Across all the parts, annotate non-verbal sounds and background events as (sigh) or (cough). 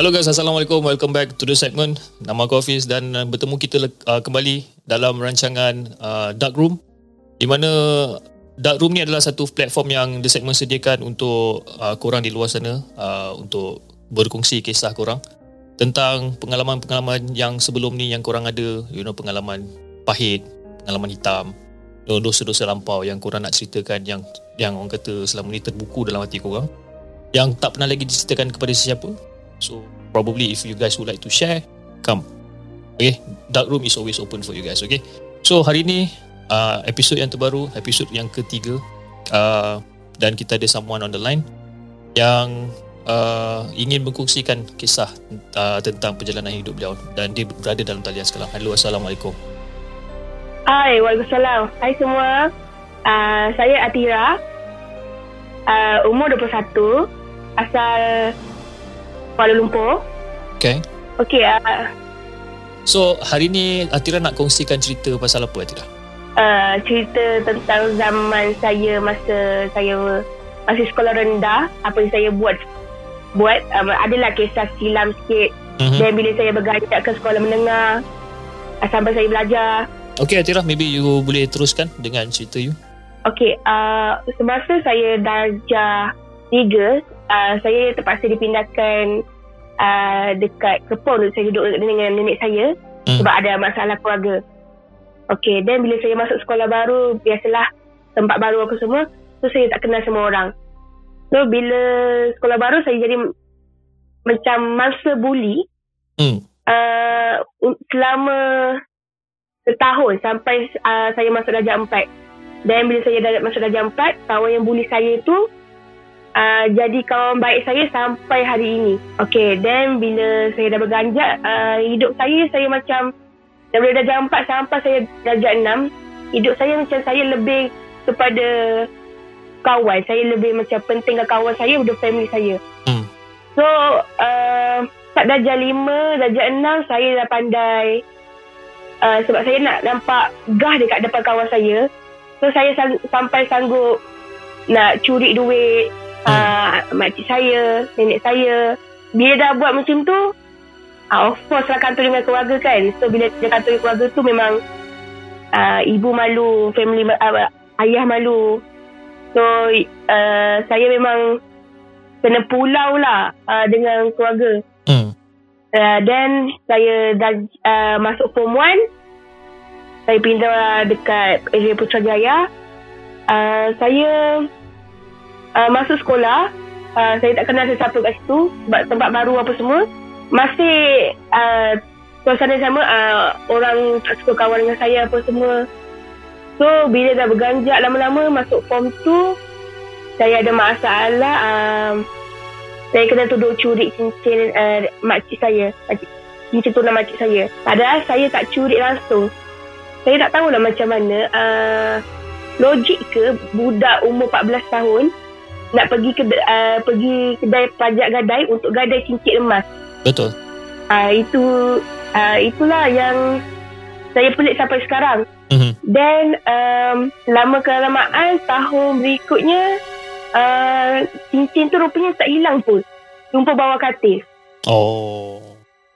Hello guys, Assalamualaikum. Welcome back to the segment. Nama aku Hafiz dan uh, bertemu kita uh, kembali dalam rancangan uh, Dark Room di mana Dark Room ni adalah satu platform yang The Segment sediakan untuk uh, korang di luar sana uh, untuk berkongsi kisah korang tentang pengalaman-pengalaman yang sebelum ni yang korang ada, you know, pengalaman pahit, pengalaman hitam, dosa-dosa lampau yang korang nak ceritakan yang yang orang kata selama ni terbuku dalam hati korang yang tak pernah lagi diceritakan kepada sesiapa So probably if you guys would like to share, come. Okay, dark room is always open for you guys. Okay, so hari ni uh, episod yang terbaru, episod yang ketiga, uh, dan kita ada someone on the line yang uh, ingin berkongsikan kisah uh, tentang perjalanan hidup beliau dan dia berada dalam talian sekarang. Hello, assalamualaikum. Hai, waalaikumsalam. Hai semua. Uh, saya Atira. Uh, umur 21. Asal Kuala Lumpur. Okay. Okey. Uh, so, hari ni Atira nak kongsikan cerita pasal apa Atira? Uh, cerita tentang zaman saya masa saya masih sekolah rendah. Apa yang saya buat. Buat. Um, adalah kisah silam sikit. Mm-hmm. Dan bila saya berganjak ke sekolah menengah. Uh, sampai saya belajar. Okay Atira, maybe you boleh teruskan dengan cerita you. Okay. Uh, semasa saya darjah tiga, uh, saya terpaksa dipindahkan uh, dekat Kepon saya duduk dengan nenek saya hmm. sebab ada masalah keluarga. Okay, dan bila saya masuk sekolah baru, biasalah tempat baru apa semua, so saya tak kenal semua orang. So, bila sekolah baru, saya jadi macam masa bully hmm. uh, selama setahun sampai uh, saya masuk darjah empat. Dan bila saya dah masuk darjah empat, kawan yang bully saya tu uh, jadi kawan baik saya sampai hari ini. Okay, then bila saya dah berganjak, uh, hidup saya, saya macam daripada darjah 4 sampai saya darjah 6, hidup saya macam saya lebih kepada kawan. Saya lebih macam pentingkan kawan saya daripada family saya. Hmm. So, uh, kat darjah 5, darjah 6, saya dah pandai uh, sebab saya nak nampak gah dekat depan kawan saya. So, saya sang- sampai sanggup nak curi duit, uh, makcik saya, nenek saya. Bila dah buat macam tu, uh, of course lah kantor dengan keluarga kan. So bila dia kantor dengan keluarga tu memang uh, ibu malu, family uh, ayah malu. So uh, saya memang kena pulau lah uh, dengan keluarga. Hmm. Uh, then saya dah uh, masuk form 1. Saya pindah dekat area Putrajaya. Uh, saya uh, masuk sekolah uh, saya tak kenal sesiapa kat situ sebab tempat baru apa semua. Masih uh, suasana sama uh, orang tak suka kawan dengan saya apa semua. So bila dah berganjak lama-lama masuk form 2 saya ada masalah um, saya kena tuduh curi cincin uh, makcik saya. Cincin tunang makcik saya. Padahal saya tak curi langsung. Saya tak tahulah macam mana uh, logik ke budak umur 14 tahun nak pergi ke uh, pergi kedai pajak gadai untuk gadai cincin emas. Betul. Uh, itu uh, itulah yang saya pelik sampai sekarang. Mm-hmm. Dan um, lama kelamaan tahun berikutnya uh, cincin tu rupanya tak hilang pun. Jumpa bawah katil. Oh.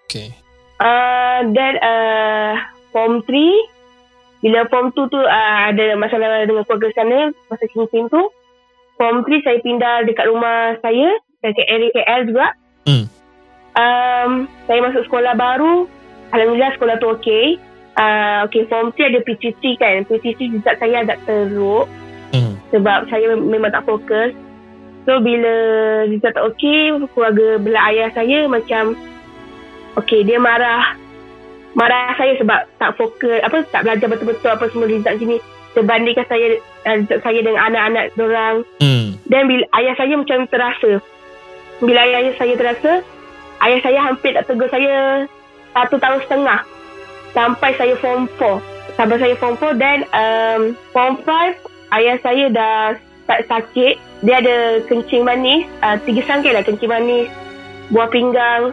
Okay. Uh, dan uh, form 3 bila form 2 tu uh, ada masalah dengan keluarga sana masa cincin tu Form 3 saya pindah dekat rumah saya Dekat area KL juga. Hmm. um, Saya masuk sekolah baru Alhamdulillah sekolah tu okey. Uh, Okay form 3 ada PTC kan? PTC result saya agak teruk. Hmm. Sebab saya memang tak fokus. So bila result tak okey Keluarga belah ayah saya macam Okay dia marah. Marah saya sebab tak fokus Apa tak belajar betul-betul Apa semua result sini Terbandingkan saya uh, saya dengan anak-anak orang. Hmm. Dan bila ayah saya macam terasa. Bila ayah saya terasa, ayah saya hampir tak tegur saya satu tahun setengah. Sampai saya form 4. Sampai saya form 4 dan um, form 5, ayah saya dah tak sakit. Dia ada kencing manis, uh, tiga sangkil lah kencing manis, buah pinggang,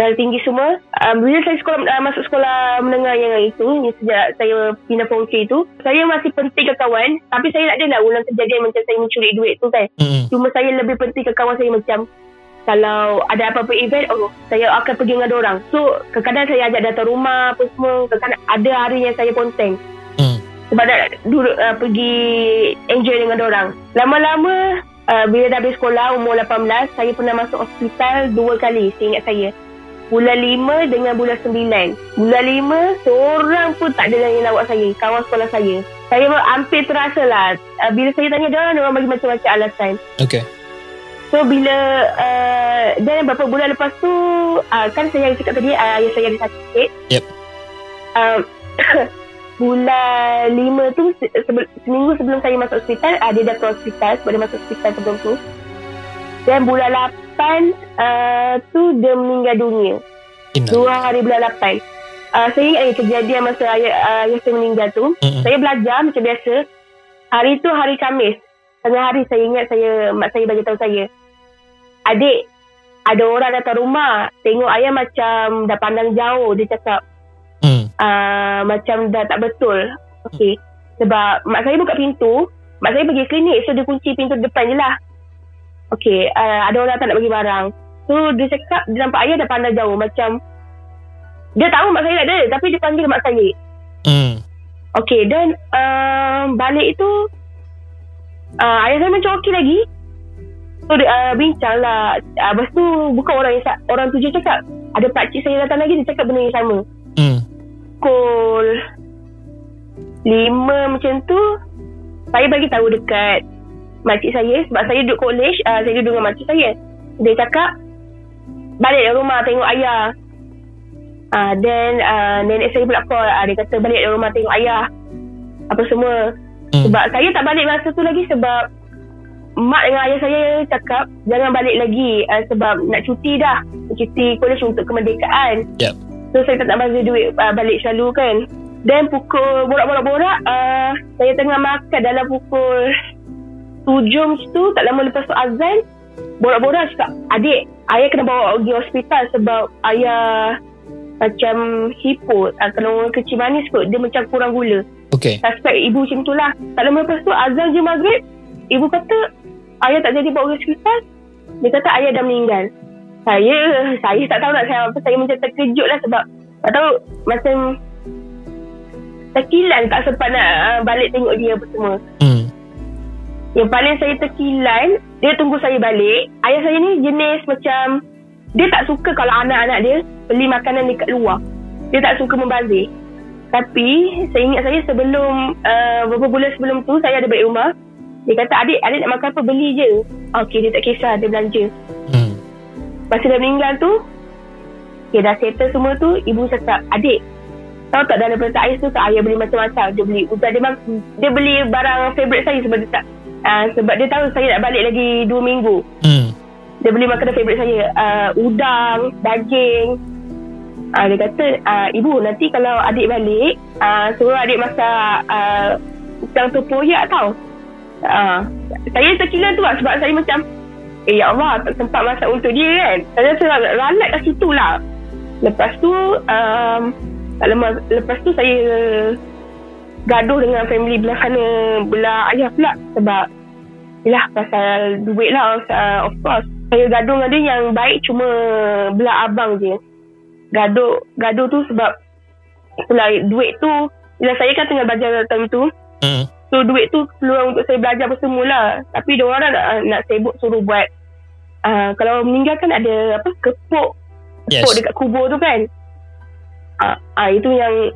dan tinggi semua. Um, bila saya sekolah uh, masuk sekolah menengah yang itu, yang sejak saya pindah form itu, saya masih penting ke kawan. Tapi saya tak ada lah ulang kejadian macam saya mencuri duit tu kan. Mm-hmm. Cuma saya lebih penting ke kawan saya macam kalau ada apa-apa event oh saya akan pergi dengan orang so kadang-kadang saya ajak datang rumah apa semua kadang-kadang ada hari yang saya ponteng hmm. sebab nak duduk uh, pergi enjoy dengan orang lama-lama uh, bila dah habis sekolah umur 18 saya pernah masuk hospital dua kali seingat saya bulan 5 dengan bulan 9 bulan 5 seorang pun tak ada yang lawak saya kawan sekolah saya. Saya hampir terasa lah. Uh, bila saya tanya dia orang bagi macam-macam alasan. Okay So bila uh, Dan beberapa bulan lepas tu uh, Kan saya cakap tadi uh, Ayah saya ada sakit Yep. Uh, (coughs) Bulan lima tu se- Seminggu sebelum saya masuk hospital uh, Dia dah ke hospital Sebab dia masuk hospital sebelum tu. Dan bulan lapan uh, Tu dia meninggal dunia. Inna. Dua hari bulan lapan. Uh, Saya ingat eh, kejadian masa ayah, uh, ayah saya meninggal tu. Mm-hmm. Saya belajar macam biasa. Hari tu hari Kamis Tengah hari saya ingat saya mak saya bagi tahu saya. Adik ada orang datang rumah. Tengok ayah macam dah pandang jauh dia cakap. Hmm. uh, macam dah tak betul. Okey. Sebab mak saya buka pintu. Mak saya pergi klinik so dia kunci pintu depan je lah okey uh, ada orang tak nak bagi barang. So dia cakap dia nampak ayah dah pandang jauh macam dia tahu mak saya ada tapi dia panggil mak saya. Hmm. okey dan uh, balik itu uh, ayah saya macam okey lagi. So uh, bincang lah. Uh, Lepas tu Bukan orang yang Orang tu je cakap. Ada pakcik saya datang lagi Dia cakap benda yang sama. Hmm. Pukul Lima macam tu Saya bagi tahu dekat Makcik saya Sebab saya duduk college uh, Saya duduk dengan makcik saya. Dia cakap Balik dari rumah Tengok ayah. Uh, Then uh, Nenek saya pula call. Uh, Dia kata balik dari rumah Tengok ayah. Apa semua. Hmm. Sebab saya tak balik masa tu lagi Sebab mak dengan ayah saya cakap jangan balik lagi uh, sebab nak cuti dah. Cuti college untuk kemerdekaan. Yep. so saya tak nak bagi duit uh, balik selalu kan. Dan pukul borak-borak-borak uh, saya tengah makan dalam pukul 7 macam tu tak lama lepas tu azan borak-borak cakap adik ayah kena bawa pergi hospital sebab ayah macam hipo uh, kalau orang kecil manis kot dia macam kurang gula Okay. Suspek ibu macam tu lah. Tak lama lepas tu azan je maghrib. Ibu kata ayah tak jadi bawa ke hospital dia kata ayah dah meninggal saya saya tak tahu nak saya apa saya macam terkejut lah sebab tak tahu macam terkilan tak sempat nak uh, balik tengok dia apa semua hmm. Yang paling saya terkilan dia tunggu saya balik. Ayah saya ni jenis macam dia tak suka kalau anak-anak dia beli makanan dekat luar. Dia tak suka membazir. Tapi saya ingat saya sebelum uh, beberapa bulan sebelum tu saya ada balik rumah. Dia kata adik adik nak makan apa beli je. Okey dia tak kisah dia belanja. Hmm. Masa dia meninggal tu Okay dah settle semua tu Ibu cakap adik Tahu tak dalam perintah ayah tu tak ayah beli macam-macam. Dia beli udang dia, dia beli barang favourite saya sebab dia tak uh, Sebab dia tahu saya nak balik lagi 2 minggu. Hmm. Dia beli makanan favourite saya. Uh, Udang, daging. Uh, Dia kata uh, Ibu nanti kalau adik balik uh, Suruh adik masak uh, Udang tu poyak tau. Uh, saya terkilan tu lah sebab saya macam Eh ya Allah tak sempat masak untuk dia kan. Saya rasa ralat kat situ lah. Lepas tu um, tak lama, Lepas tu saya Gaduh dengan family belah sana Belah ayah pula Sebab Yelah pasal duit lah uh, Of course Saya gaduh dengan dia yang baik Cuma belah abang je Gaduh Gaduh tu sebab Itulah duit tu Bila saya kan tengah belajar time tu hmm. So duit tu peluang untuk saya belajar apa semula. Tapi dia orang nak, nak sibuk suruh buat uh, kalau meninggal kan ada apa kepuk kepuk yes. dekat kubur tu kan. Ah uh, uh, itu yang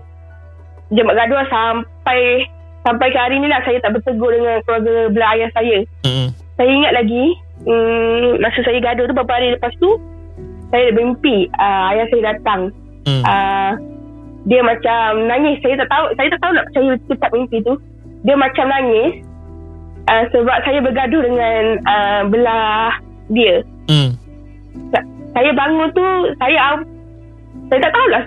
jemaah gaduh sampai sampai ke hari ni lah saya tak bertegur dengan keluarga belah ayah saya. Mm-hmm. Saya ingat lagi um, masa saya gaduh tu beberapa hari lepas tu saya bermimpi uh, ayah saya datang. Mm. Uh, dia macam nangis. Saya tak tahu saya tak tahu nak percaya cepat mimpi tu dia macam nangis uh, sebab saya bergaduh dengan uh, belah dia. Hmm. Saya bangun tu, saya saya tak tahu lah.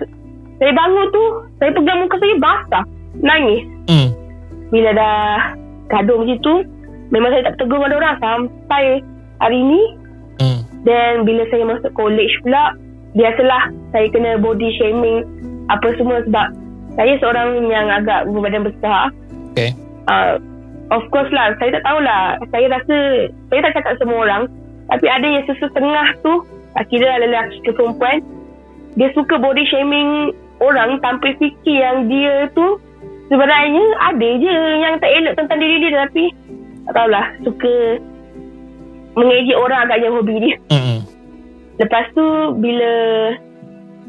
Saya bangun tu, saya pegang muka saya basah. Nangis. Hmm. Bila dah gaduh macam tu, memang saya tak tegur dengan orang sampai hari ni. Hmm. Dan bila saya masuk college pula, biasalah saya kena body shaming apa semua sebab saya seorang yang agak berbadan besar. Okay uh, of course lah saya tak tahulah saya rasa saya tak cakap semua orang Tapi ada yang sesetengah tu Kira lelaki ke perempuan Dia suka body shaming orang Tanpa fikir yang dia tu Sebenarnya ada je yang tak elok tentang diri dia Tapi tak tahulah Suka mengejek orang agaknya hobi dia Mm-mm. Lepas tu bila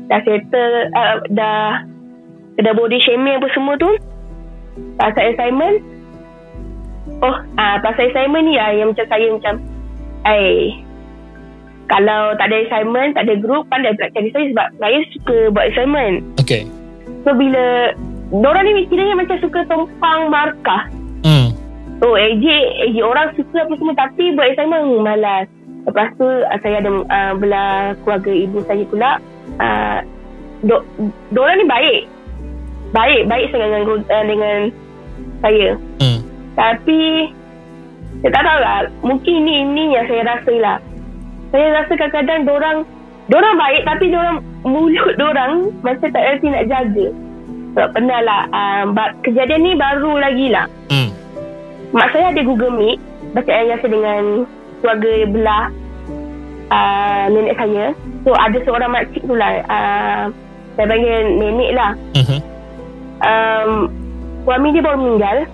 dah settle uh, dah dah body shaming apa semua tu pasal assignment oh ah uh, pasal assignment ni lah yang macam saya macam eh kalau tak ada assignment tak ada group pandai pula cari saya sebab saya suka buat assignment Okay. so bila Diorang ni kiranya macam suka tumpang markah Hmm. Oh ejek Ejek orang suka apa semua Tapi buat assignment hmm, Malas Lepas tu uh, Saya ada uh, Belah keluarga ibu saya pula uh, do, Diorang ni baik Baik Baik sangat dengan, uh, dengan Saya Hmm. Tapi Saya tak tahu lah Mungkin ini Ini yang saya rasa lah Saya rasa kadang-kadang Diorang Diorang baik Tapi diorang Mulut diorang Macam tak reti nak jaga. Sebab pernah lah uh, Kejadian ni baru lagi lah. Hmm. Mak saya ada Google Meet Bacaan biasa dengan Keluarga belah uh, Nenek saya. So ada seorang makcik tu lah uh, Saya panggil nenek lah. Mhm. um, Suami dia baru meninggal.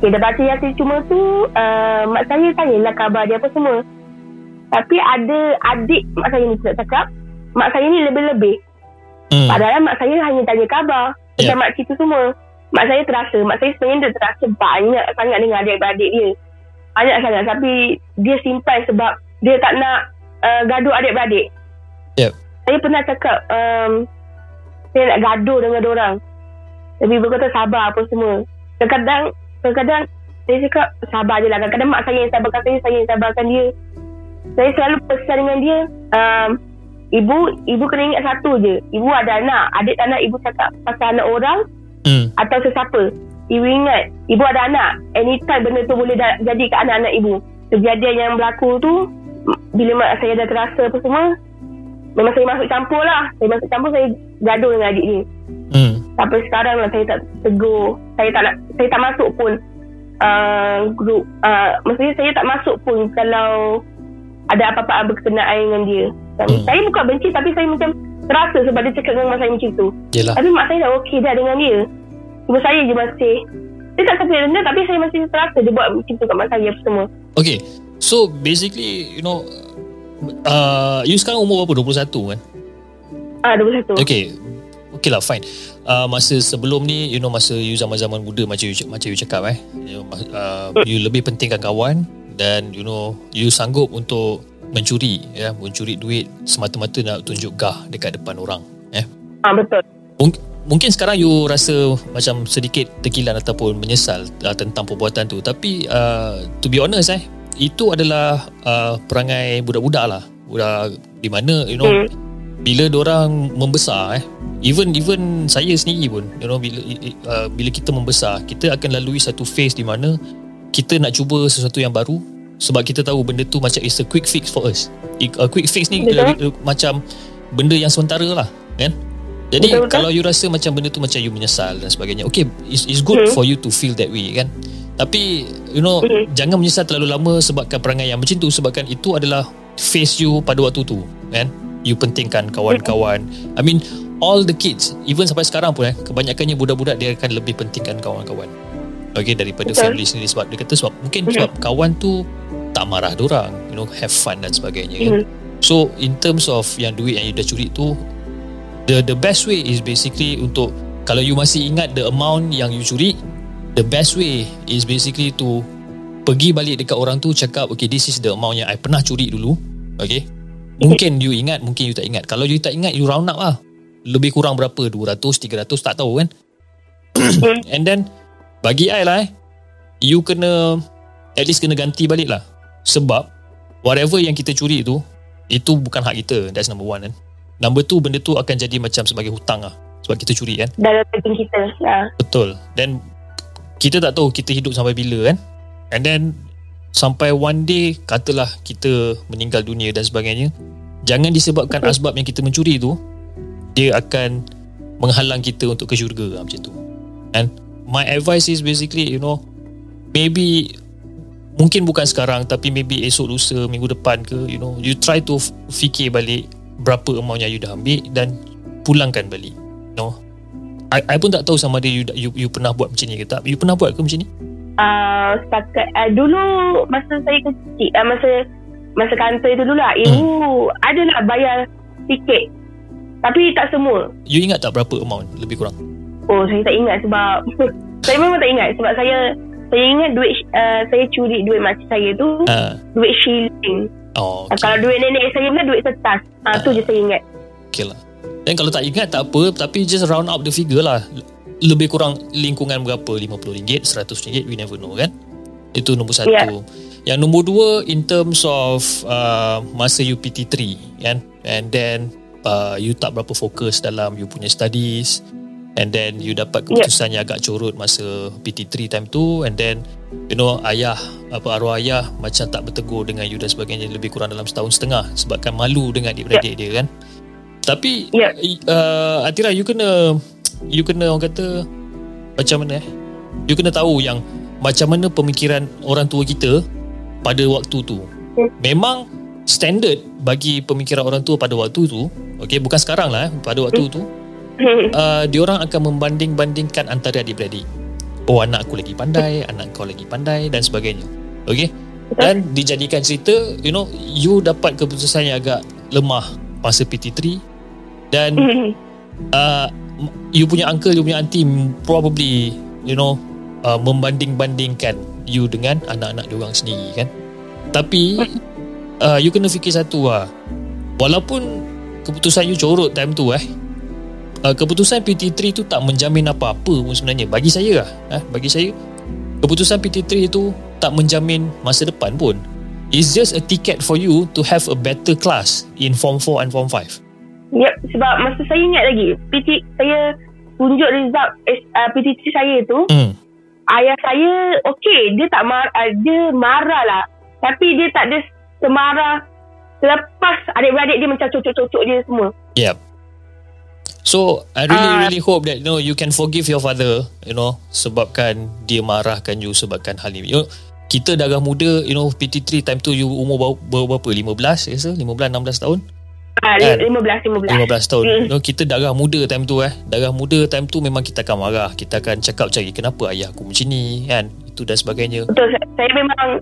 Okay dah baca yasin cuma tu uh, Mak saya tanyalah khabar dia apa semua Tapi ada adik mak saya ni tidak cakap Mak saya ni lebih-lebih. Hmm. Padahal mak saya hanya tanya khabar Ya. Macam makcik tu semua. Mak saya terasa Mak saya sebenarnya dia terasa banyak sangat dengan adik-beradik dia. Banyak sangat Tapi dia simpan sebab Dia tak nak uh, gaduh adik-beradik Yep. Saya pernah cakap um, Saya nak gaduh dengan orang. Tapi berkata sabar apa semua. Kadang-kadang Kadang-kadang Saya cakap sabar je lah. Kadang-kadang mak saya yang sabarkan saya Saya yang sabarkan dia Saya selalu pesan dengan dia um, Ibu Ibu kena ingat satu je. Ibu ada anak. Adik tak nak ibu cakap Pasal anak orang Hmm. Atau sesiapa. Ibu ingat Ibu ada anak. Anytime benda tu boleh da- jadi ke anak-anak ibu. Kejadian yang berlaku tu Bila mak saya dah terasa apa semua Memang saya masuk campur lah. Saya masuk campur Saya gaduh dengan adik dia Hmm. Sampai sekarang lah Saya tak tegur. Saya tak nak Saya tak masuk pun uh, Grup uh, Maksudnya saya tak masuk pun Kalau Ada apa-apa berkenaan dengan dia Hmm. Saya bukan benci Tapi saya macam Terasa sebab dia cakap dengan mak saya macam tu Yelah. tapi mak saya dah okey dah dengan dia. Cuma saya je masih dia tak sampai rendah tapi saya masih terasa dia buat macam tu kat mak saya apa semua. Okay. So basically, you know, uh, you sekarang umur berapa? 21 kan? Ah, 21. Okay. Okay lah, fine. Uh, masa sebelum ni, you know, masa you zaman-zaman muda macam you, macam you cakap eh. You, know, uh, you lebih pentingkan kawan dan you know, you sanggup untuk mencuri, ya, mencuri duit semata-mata nak tunjuk gah dekat depan orang. Eh. Ah, betul. Mung- mungkin sekarang you rasa macam sedikit terkilan ataupun menyesal uh, tentang perbuatan tu tapi uh, to be honest eh itu adalah uh, perangai budak-budak lah budak di mana you know Hmm. bila orang membesar eh even even saya sendiri pun you know bila uh, bila kita membesar kita akan lalui satu phase di mana kita nak cuba sesuatu yang baru sebab kita tahu benda tu macam is a quick fix for us a quick fix ni Betul. uh, macam benda yang sementara lah kan jadi Betul-betul. kalau you rasa macam benda tu macam you menyesal dan sebagainya okay it's, it's good Hmm. for you to feel that way kan tapi you know Hmm. jangan menyesal terlalu lama sebabkan perangai yang macam tu sebabkan itu adalah face you pada waktu tu kan you pentingkan kawan-kawan I mean all the kids even sampai sekarang pun eh kebanyakannya budak-budak dia akan lebih pentingkan kawan-kawan okay daripada Betul. family sendiri. Sebab dia kata sebab mungkin Mhm. sebab kawan tu tak marah orang you know have fun dan sebagainya kan? Mhm. so in terms of yang duit yang you dah curi tu the the best way is basically untuk kalau you masih ingat the amount yang you curi the best way is basically to pergi balik dekat orang tu cakap okay this is the amount yang I pernah curi dulu. Okay? Mungkin you ingat mungkin you tak ingat. Kalau you tak ingat you round up lah. Lebih kurang berapa? 200 300 tak tahu kan? (coughs) And then bagi I lah eh you kena at least kena ganti balik lah sebab whatever yang kita curi tu itu bukan hak kita that's number one kan number two benda tu akan jadi macam sebagai hutang lah sebab kita curi kan Dalam daging kita. Ah. Betul. Dan kita tak tahu kita hidup sampai bila kan. And then sampai one day katalah kita meninggal dunia dan sebagainya. Jangan disebabkan asbab yang kita mencuri tu dia akan menghalang kita untuk ke syurga lah, macam tu. And my advice is basically you know maybe mungkin bukan sekarang tapi maybe esok lusa minggu depan ke you know you try to fikir balik berapa amount yang you dah ambil dan pulangkan balik you know. I, I pun tak tahu sama dia you, you, you pernah buat macam ni ke tak. You pernah buat ke macam ni? Uh, setakat uh, dulu masa saya kecil uh, masa masa kantor itu dulu lah ibu hmm. adalah bayar tiket. Tapi tak semua. You ingat tak berapa amount lebih kurang oh saya tak ingat sebab (laughs) saya memang tak ingat sebab saya saya ingat duit uh, saya curi duit makcik saya tu uh. duit shilling. Oh, okay. uh, kalau duit nenek saya pun duit kertas. Ah uh, tu je saya ingat. Okay lah. Dan kalau tak ingat tak apa tapi just round up the figure lah. Lebih kurang lingkungan berapa? RM50, RM100, we never know kan? Itu nombor satu. Yeah. Yang nombor dua in terms of uh, masa UPT3 kan? And then uh, you tak berapa fokus dalam you punya studies and then you dapat keputusan yeah. yang agak corot masa PT3 time tu. And then you know ayah apa arwah ayah macam tak bertegur dengan you dan sebagainya lebih kurang dalam setahun setengah. Sebabkan malu dengan adik-beradik yeah. dia kan? Tapi yeah. uh, Atira you kena you kena orang kata macam mana eh? You kena tahu yang macam mana pemikiran orang tua kita pada waktu tu. Memang standard bagi pemikiran orang tua pada waktu tu okey bukan sekarang lah eh, pada waktu tu uh, diorang akan membanding-bandingkan antara adik-beradik. Oh anak aku lagi pandai, anak kau lagi pandai dan sebagainya. Okay? Dan dijadikan cerita, you know, you dapat keputusan yang agak lemah masa PT3 dan uh, you punya uncle, you punya auntie probably, you know, uh, membanding-bandingkan you dengan anak-anak diorang sendiri kan. Tapi uh, you kena fikir satu lah. Walaupun keputusan you corot time tu eh, uh, keputusan PT3 tu tak menjamin apa-apa pun sebenarnya. Bagi saya lah eh, bagi saya keputusan PT3 itu tak menjamin masa depan pun. It's just a ticket for you to have a better class in form 4 and form 5 yep sebab masa saya ingat lagi PT saya tunjuk result uh, PT3 saya tu hmm. ayah saya okay dia tak mar- uh, dia marah lah. Tapi dia tak ada semarah. Selepas adik-beradik dia macam cocok-cocok dia semua. Yep So I really uh, really hope that you know you can forgive your father, you know, sebabkan dia marahkan you sebabkan hal ini. You know, kita darah muda, you know, PT3 time tu you umur berapa? 15, ya 15 16 tahun? Ah, uh, 15 15. 15 tahun. Mm. You know, kita darah muda time tu eh. Darah muda time tu memang kita akan marah. Kita akan cakap cari kenapa ayah aku macam ni kan. Itu dan sebagainya. Betul. Saya memang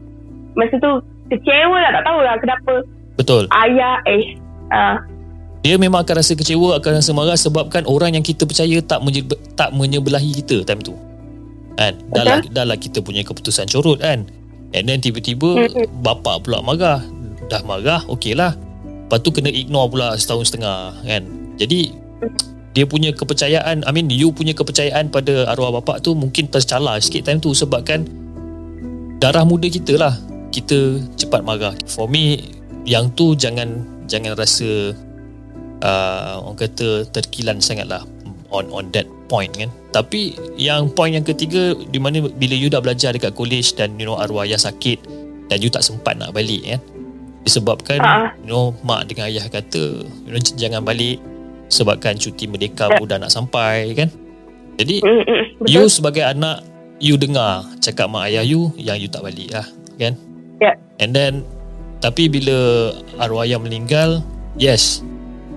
masa tu kecewa lah tak tahulah kenapa. Betul. Ayah eh uh, dia memang akan rasa kecewa akan rasa marah sebabkan orang yang kita percaya tak menye, tak menyebelahi kita time tu. Kan? Dah lah, dah lah kita punya keputusan corot kan? And then tiba-tiba mm-hmm. bapak pula marah. Dah marah okey lah. Lepas tu kena ignore pula setahun setengah kan? Jadi dia punya kepercayaan I mean you punya kepercayaan pada arwah bapak tu mungkin tercala sikit time tu sebabkan darah muda kita lah. Kita cepat marah. For me yang tu jangan jangan rasa uh, orang kata terkilan sangatlah on on that point kan? Tapi yang point yang ketiga di mana bila you dah belajar dekat college dan you know arwah ayah sakit dan you tak sempat nak balik kan? Disebabkan uh. you know mak dengan ayah kata you know jangan balik sebabkan cuti merdeka pun dah nak sampai kan? Jadi mm, mm, you sebagai anak you dengar cakap mak ayah you yang you tak balik lah kan? Yeah. and then tapi bila arwah ayah meninggal yes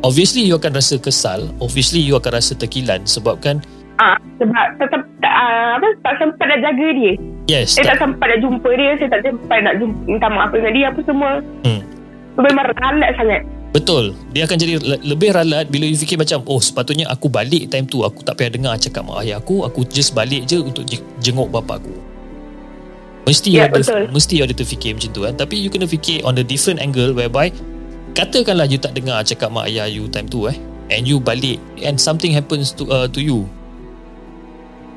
obviously you akan rasa kesal obviously you akan rasa terkilan sebabkan ah sebab tetap uh, apa tak sempat nak jaga dia yes saya tak, tak sempat nak jumpa dia saya tak sempat nak jumpa, minta maaf dengan dia apa semua hmm. memang ralat sangat Betul. Dia akan jadi lebih ralat bila you fikir macam oh sepatutnya aku balik time tu aku tak payah dengar cakap mak ayah aku aku just balik je untuk jenguk bapa aku. Mesti ya, ada betul. mesti ada terfikir macam tu kan. Tapi you kena fikir on the different angle whereby katakanlah you tak dengar cakap mak ayah you time tu eh. And you balik and something happens to uh, to you.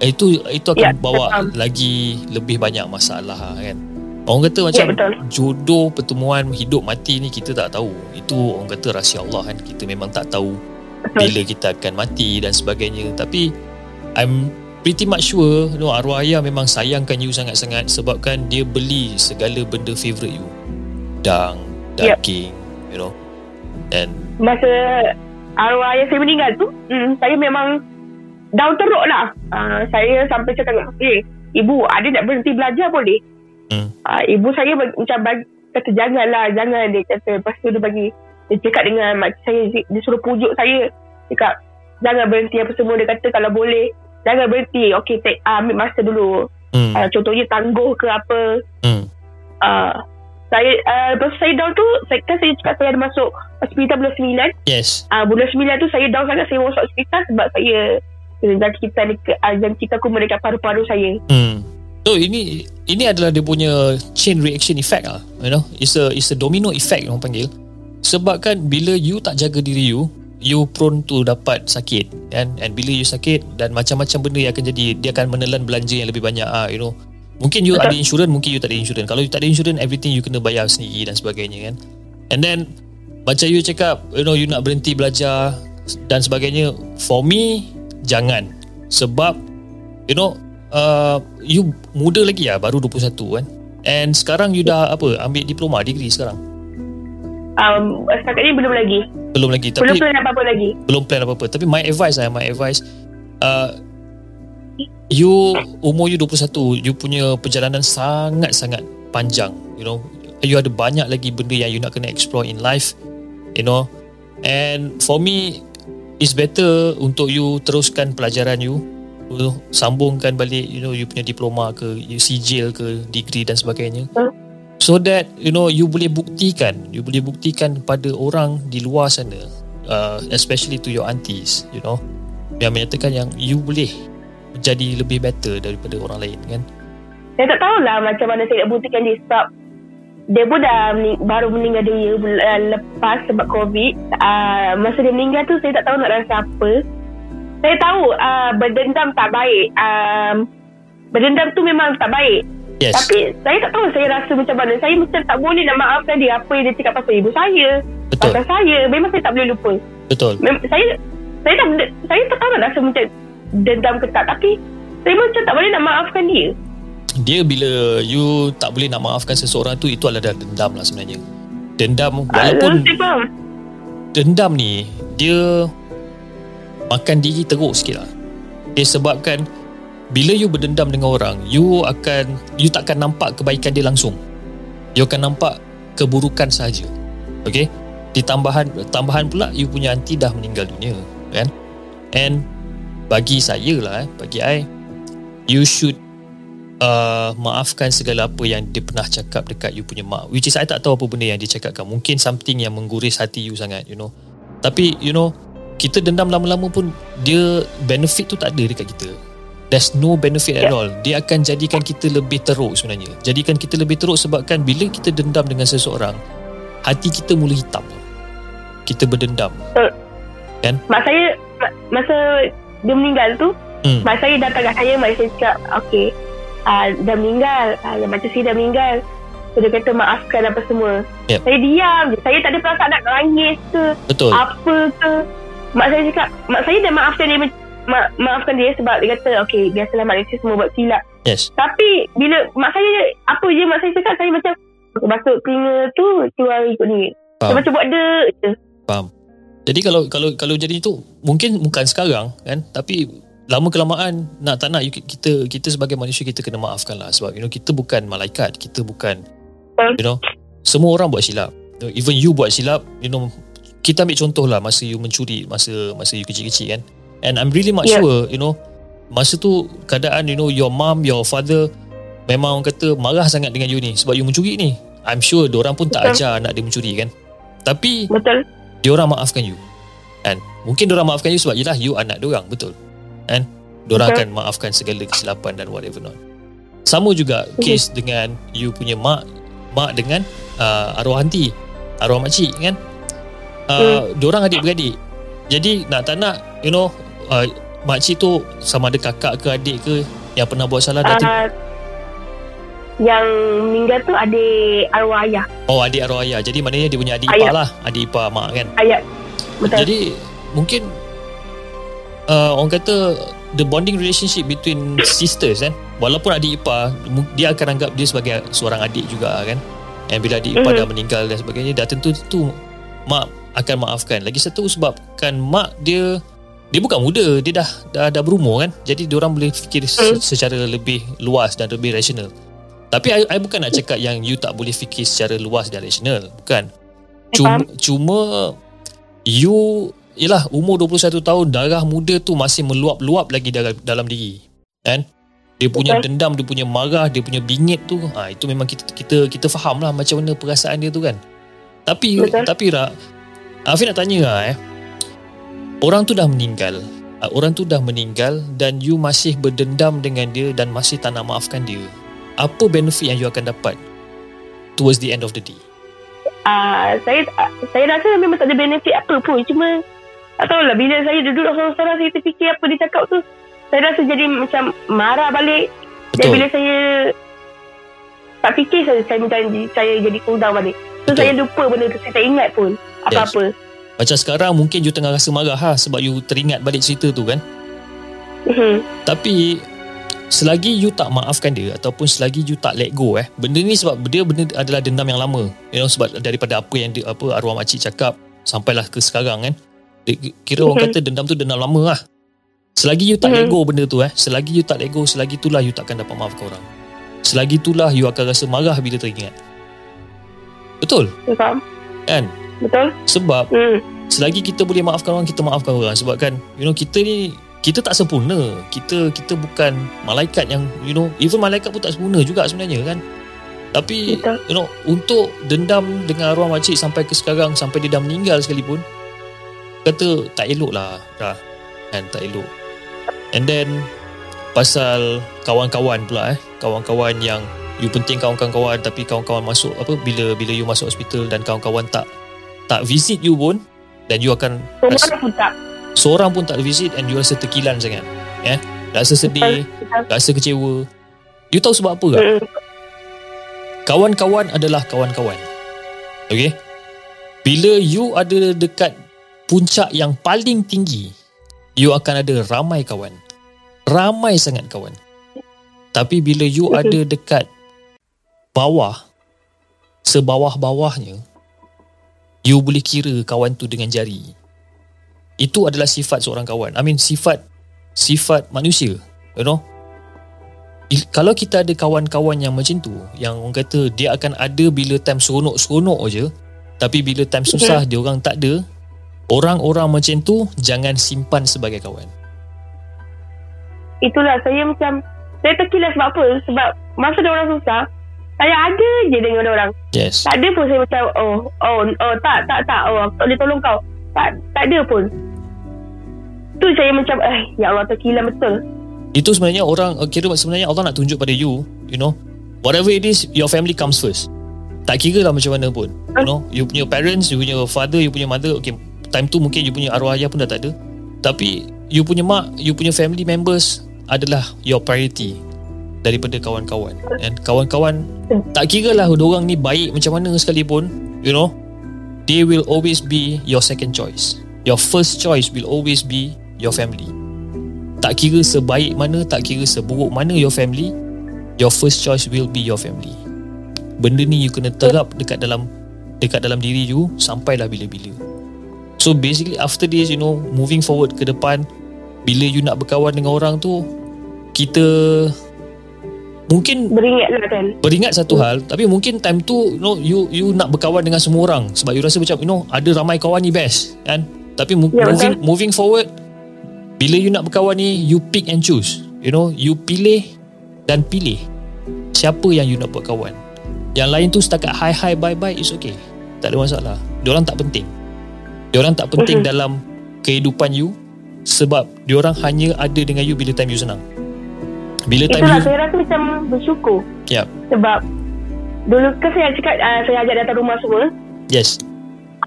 Eh, itu itu akan yeah, bawa betul. lagi lebih banyak masalah kan. Orang kata macam yeah, jodoh pertemuan hidup mati ni kita tak tahu. Itu orang kata rahsia Allah kan. Kita memang tak tahu betul. bila kita akan mati dan sebagainya. Tapi I'm pretty much sure you know, arwah ayah memang sayangkan you sangat-sangat sebabkan dia beli segala benda favourite you. Dang daging yep you know. And masa arwah ayah saya meninggal tu hmm, saya memang down teruk lah. Uh, saya sampai cakap eh ibu ada nak berhenti belajar boleh? Hmm. uh, ibu saya bagi, macam bagi, kata janganlah jangan dia kata. Lepas tu dia bagi dia cakap dengan mak saya dia suruh pujuk saya. Cakap jangan berhenti apa semua. Dia kata kalau boleh jangan berhenti. Okey take uh, ambil masa dulu. Hmm. uh, contohnya tangguh ke apa. Hmm. uh, saya uh, lepas saya down tu saya kan saya cakap saya ada masuk hospital bulan 9 yes uh, bulan 9 tu saya down sangat saya masuk hospital sebab saya dan kita dan kita aku mereka paru-paru saya hmm. So ini ini adalah dia punya chain reaction effect ah, you know. It's a it's a domino effect orang panggil. Sebab kan bila you tak jaga diri you, you prone to dapat sakit kan and bila you sakit dan macam-macam benda yang akan jadi dia akan menelan belanja yang lebih banyak ah you know mungkin you Betul. ada insurans mungkin you tak ada insurans kalau you tak ada insurans everything you kena bayar sendiri dan sebagainya kan? And then macam you cakap you know you nak berhenti belajar dan sebagainya for me jangan. Sebab you know uh, you muda lagi lah baru 21 kan? And sekarang you dah apa ambil diploma degree sekarang? Um, setakat ni belum lagi. Belum lagi tapi belum plan apa-apa lagi. Belum plan apa-apa. Tapi my advice lah my advice uh, you umur you 21 you punya perjalanan sangat-sangat panjang you know. You ada banyak lagi benda yang you nak kena explore in life you know. And for me it's better untuk you teruskan pelajaran you you sambungkan balik you know you punya diploma ke you sijil ke degree dan sebagainya. So that you know you boleh buktikan you boleh buktikan kepada orang di luar sana uh, especially to your aunties you know. Yang menyatakan yang you boleh menjadi lebih better daripada orang lain kan saya tak tahulah macam mana saya nak buktikan dia sebab dia pun dah mening, baru meninggal dia lepas sebab covid uh, masa dia meninggal tu saya tak tahu nak rasa apa saya tahu uh, berdendam tak baik um, berdendam tu memang tak baik Yes. Tapi saya tak tahu saya rasa macam mana. Saya macam tak boleh nak maafkan dia apa yang dia cakap pasal ibu saya. Betul. Pasal saya. Memang saya tak boleh lupa. Betul. Mem- saya saya tak saya tak tahu nak rasa macam dendam ke tak. Tapi saya macam tak boleh nak maafkan dia. Dia bila you tak boleh nak maafkan seseorang tu itu adalah dendam lah sebenarnya. Dendam walaupun uh, dendam ni dia makan diri teruk sikit lah. Dia sebabkan bila you berdendam dengan orang you akan you takkan nampak kebaikan dia langsung you akan nampak keburukan saja okey ditambahan tambahan pula you punya auntie dah meninggal dunia kan and bagi saya lah eh, bagi I you should uh, maafkan segala apa yang dia pernah cakap dekat you punya mak. Which is I tak tahu apa benda yang dia cakapkan. Mungkin something yang mengguris hati you sangat you know. Tapi you know kita dendam lama-lama pun dia benefit tu tak ada dekat kita. There's no benefit at ya. all. Dia akan jadikan kita lebih teruk sebenarnya. Jadikan kita lebih teruk sebabkan bila kita dendam dengan seseorang hati kita mula hitam. Kita berdendam. Kan? Mak saya masa dia meninggal tu hmm. mak saya datang kat saya mak saya cakap okay uh, dah meninggal. Uh, macam si dah meninggal. So, dia kata maafkan apa semua. Yep. saya diam je. Saya tak ada perasaan nak nangis ke betul. apa ke. Mak saya cakap mak saya dah maafkan dia ma- maafkan dia sebab dia kata okay biasalah manusia semua buat silap. Yes. tapi bila mak saya apa je mak saya cakap saya macam masuk telinga tu keluar ikut ni saya macam buat dia je. Faham jadi kalau kalau kalau jadi tu mungkin bukan sekarang kan? Tapi lama kelamaan nak tak nak kita kita sebagai manusia kita kena maafkan lah. Sebab you know kita bukan malaikat kita bukan you know semua orang buat silap. Even you buat silap you know kita ambil contoh lah masa you mencuri masa masa you kecil-kecil kan? And I'm really much yeah. sure You know Masa tu Keadaan you know Your mom Your father Memang orang kata Marah sangat dengan you ni. Sebab you mencuri ni. I'm sure Diorang pun tak Betul. ajar Anak dia mencuri kan? Tapi Betul Diorang maafkan you And Mungkin diorang maafkan you Sebab yelah you anak diorang Betul And Diorang Betul. akan maafkan Segala kesilapan Dan whatever not Sama juga Case okay. dengan You punya mak Mak dengan uh, Arwah hanti Arwah makcik kan uh, hmm. Diorang adik-beradik Jadi nak tak nak You know uh, makcik tu sama ada kakak ke adik ke yang pernah buat salah uh, dah yang meninggal tu adik arwah ayah. Oh adik arwah ayah. Jadi maknanya dia punya adik ayah. ipar lah. Adik ipar mak kan? Ayah. Betul. Jadi mungkin uh, orang kata the bonding relationship between sisters kan walaupun adik ipar dia akan anggap dia sebagai seorang adik juga kan? And bila adik ipar mm-hmm. dah meninggal dan sebagainya dah tentu tu mak akan maafkan. Lagi satu sebabkan mak dia dia bukan muda. Dia dah dah, dah berumur kan? Jadi dia orang boleh fikir hmm. secara lebih luas dan lebih rasional Tapi I, I bukan nak cakap yang you tak boleh fikir secara luas dan rasional. Bukan. Cuma, cuma you Yelah umur 21 tahun Darah muda tu Masih meluap-luap lagi dalam, dalam diri Kan Dia punya Betul. dendam Dia punya marah Dia punya bingit tu ha, Itu memang kita kita kita faham lah Macam mana perasaan dia tu kan Tapi Betul. Tapi Ra Afiq nak tanya lah eh Orang tu dah meninggal ah, Orang tu dah meninggal Dan you masih berdendam dengan dia Dan masih tak nak maafkan dia Apa benefit yang you akan dapat Towards the end of the day Uh, saya saya rasa memang tak ada benefit apa pun cuma tak tahulah bila saya duduk seorang-seorang saya terfikir apa dia cakap tu saya rasa jadi macam marah balik Betul. dan bila saya tak fikir saya saya, minta, saya jadi cool balik so Betul. saya lupa benda tu saya tak ingat pun apa-apa yes. macam sekarang mungkin you tengah rasa marah ha, sebab you teringat balik cerita tu kan mm-hmm. tapi selagi you tak maafkan dia ataupun selagi you tak let go eh benda ni sebab dia benda adalah dendam yang lama. You know sebab daripada apa yang dia, apa arwah makcik cakap sampailah ke sekarang kan. Kira orang kata dendam tu dendam lama lah. Selagi you tak let go benda tu eh Selagi you tak let go Selagi itulah you takkan dapat maafkan orang. Selagi itulah you akan rasa marah bila teringat. Betul? Betul Kan? Betul. Sebab hmm. Selagi kita boleh maafkan orang Kita maafkan orang. Sebab kan You know kita ni Kita tak sempurna. Kita kita bukan Malaikat yang You know Even malaikat pun tak sempurna juga sebenarnya kan? Tapi Betul. You know Untuk dendam Dengan arwah makcik Sampai ke sekarang Sampai dia dah meninggal sekalipun kata tak elok lah dah. Kan tak elok. And then pasal kawan-kawan pula eh. Kawan-kawan yang you penting kawan-kawan tapi kawan-kawan masuk apa bila bila you masuk hospital dan kawan-kawan tak tak visit you pun dan you akan seorang pun tak seorang pun tak visit and you rasa terkilan sangat eh rasa sedih rasa kecewa you tahu sebab apa tak mm. kawan-kawan adalah kawan-kawan okay bila you ada dekat puncak yang paling tinggi, you akan ada ramai kawan. Ramai sangat kawan. Tapi bila you ada dekat bawah, sebawah-bawahnya, you boleh kira kawan tu dengan jari. Itu adalah sifat seorang kawan. I mean sifat sifat manusia, you know. Kalau kita ada kawan-kawan yang macam tu, yang orang kata dia akan ada bila time seronok-seronok aja, tapi bila time susah dia orang tak ada, Orang-orang macam tu jangan simpan sebagai kawan. Itulah saya macam saya terkilas sebab apa? Sebab masa dia orang susah, saya ada je dengan orang. Yes. Tak ada pun saya macam oh oh oh tak tak tak oh tak boleh tolong kau. Tak tak ada pun. Tu saya macam eh ya Allah terkilas betul. Itu sebenarnya orang kira sebenarnya Allah nak tunjuk pada you, you know. Whatever it is, your family comes first. Tak kira lah macam mana pun. You know, you punya parents, you punya father, you punya mother, okay, time tu mungkin you punya arwah ayah pun dah tak ada tapi you punya mak you punya family members adalah your priority daripada kawan-kawan dan kawan-kawan tak kira lah orang ni baik macam mana sekalipun you know they will always be your second choice. Your first choice will always be your family. Tak kira sebaik mana tak kira seburuk mana your family your first choice will be your family. Benda ni you kena terap dekat dalam dekat dalam diri you sampailah bila-bila. So basically after this you know moving forward ke depan bila you nak berkawan dengan orang tu kita mungkin beringat lah kan. Beringat satu hal tapi mungkin time tu you know you you nak berkawan dengan semua orang. Sebab you rasa macam you know ada ramai kawan ni best kan? Tapi ya, moving betul. moving forward bila you nak berkawan ni you pick and choose. You know you pilih dan pilih siapa yang you nak buat kawan. Yang lain tu setakat hi hi bye bye is okay. Tak ada masalah. Diorang tak penting. Diorang tak penting uh-huh. dalam kehidupan you sebab diorang hanya ada dengan you bila time you senang. Bila time Itulah, you saya rasa macam bersyukur. Yep. Sebab dulu kan saya cakap uh, saya ajak datang rumah semua. Yes.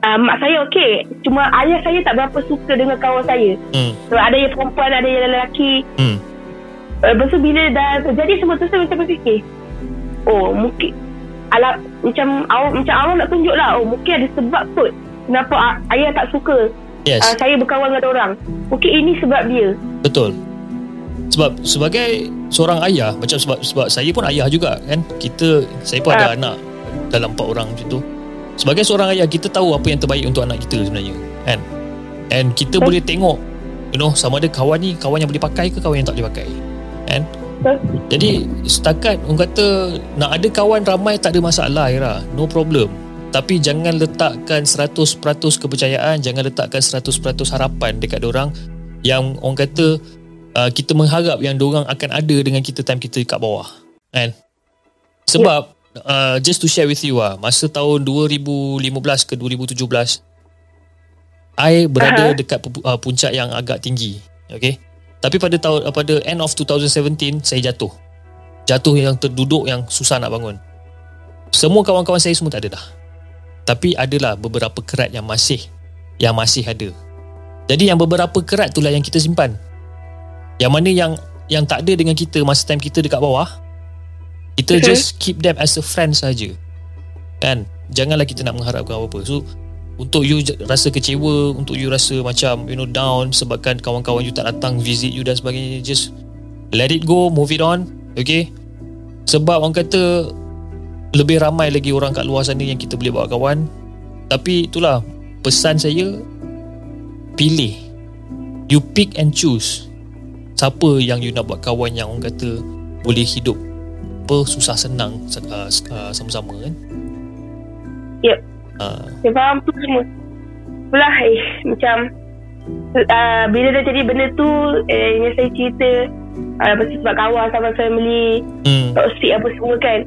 Uh, mak saya okey. Cuma ayah saya tak berapa suka dengan kawan saya. Hmm. So, ada yang perempuan, ada yang lelaki. Hmm. Uh, lepas tu bila dah terjadi semua tu saya macam berfikir. Oh mungkin Alah, macam awak macam awak nak tunjuk lah oh mungkin ada sebab kot kenapa ayah tak suka yes. uh, saya berkawan dengan orang mungkin ini sebab dia betul sebab sebagai seorang ayah macam sebab sebab saya pun ayah juga kan kita saya pun uh. ada ah. anak dalam empat orang macam tu sebagai seorang ayah kita tahu apa yang terbaik untuk anak kita sebenarnya kan and kita boleh tengok you know sama ada kawan ni kawan yang boleh pakai ke kawan yang tak boleh pakai kan Jadi setakat orang kata nak ada kawan ramai tak ada masalah Ira. No problem. Tapi jangan letakkan 100% kepercayaan, jangan letakkan 100% harapan dekat orang yang orang kata uh, kita mengharap yang orang akan ada dengan kita time kita dekat bawah. Kan? Sebab yeah. uh, just to share with you ah, masa tahun 2015 ke 2017 I berada uh-huh. dekat uh, puncak yang agak tinggi. Okay? Tapi pada tahun pada end of 2017 saya jatuh. Jatuh yang terduduk yang susah nak bangun. Semua kawan-kawan saya semua tak ada dah. Tapi adalah beberapa kerat yang masih yang masih ada. Jadi yang beberapa kerat itulah yang kita simpan. Yang mana yang yang tak ada dengan kita masa time kita dekat bawah. Kita okay. just keep them as a friend saja. Kan? Janganlah kita nak mengharapkan apa-apa. So untuk you rasa kecewa untuk you rasa macam you know down sebabkan kawan-kawan you tak datang visit you dan sebagainya just let it go move it on okay sebab orang kata lebih ramai lagi orang kat luar sana yang kita boleh bawa kawan tapi itulah pesan saya pilih you pick and choose siapa yang you nak buat kawan yang orang kata boleh hidup apa susah senang uh, uh, sama-sama kan yep Uh. Saya faham tu semua. Itulah eh, macam uh, bila dah jadi benda tu eh, yang saya cerita uh, sebab kawan sama family hmm. toxic apa semua kan.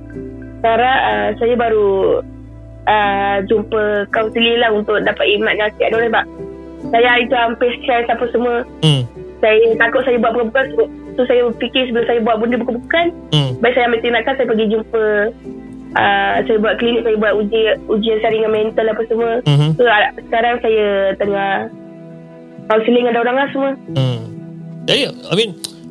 Sekarang uh, saya baru uh, jumpa kaunseling lah untuk dapat imat nasihat dia sebab saya itu hampir stress apa semua. Hmm. Saya takut saya buat bukan-bukan so, saya fikir sebelum saya buat benda bukan-bukan hmm. baik saya ambil tindakan saya pergi jumpa uh, saya buat klinik saya buat uji ujian saringan mental apa semua mm-hmm. so uh, sekarang saya tengah counselling dengan orang lah semua hmm. jadi I mean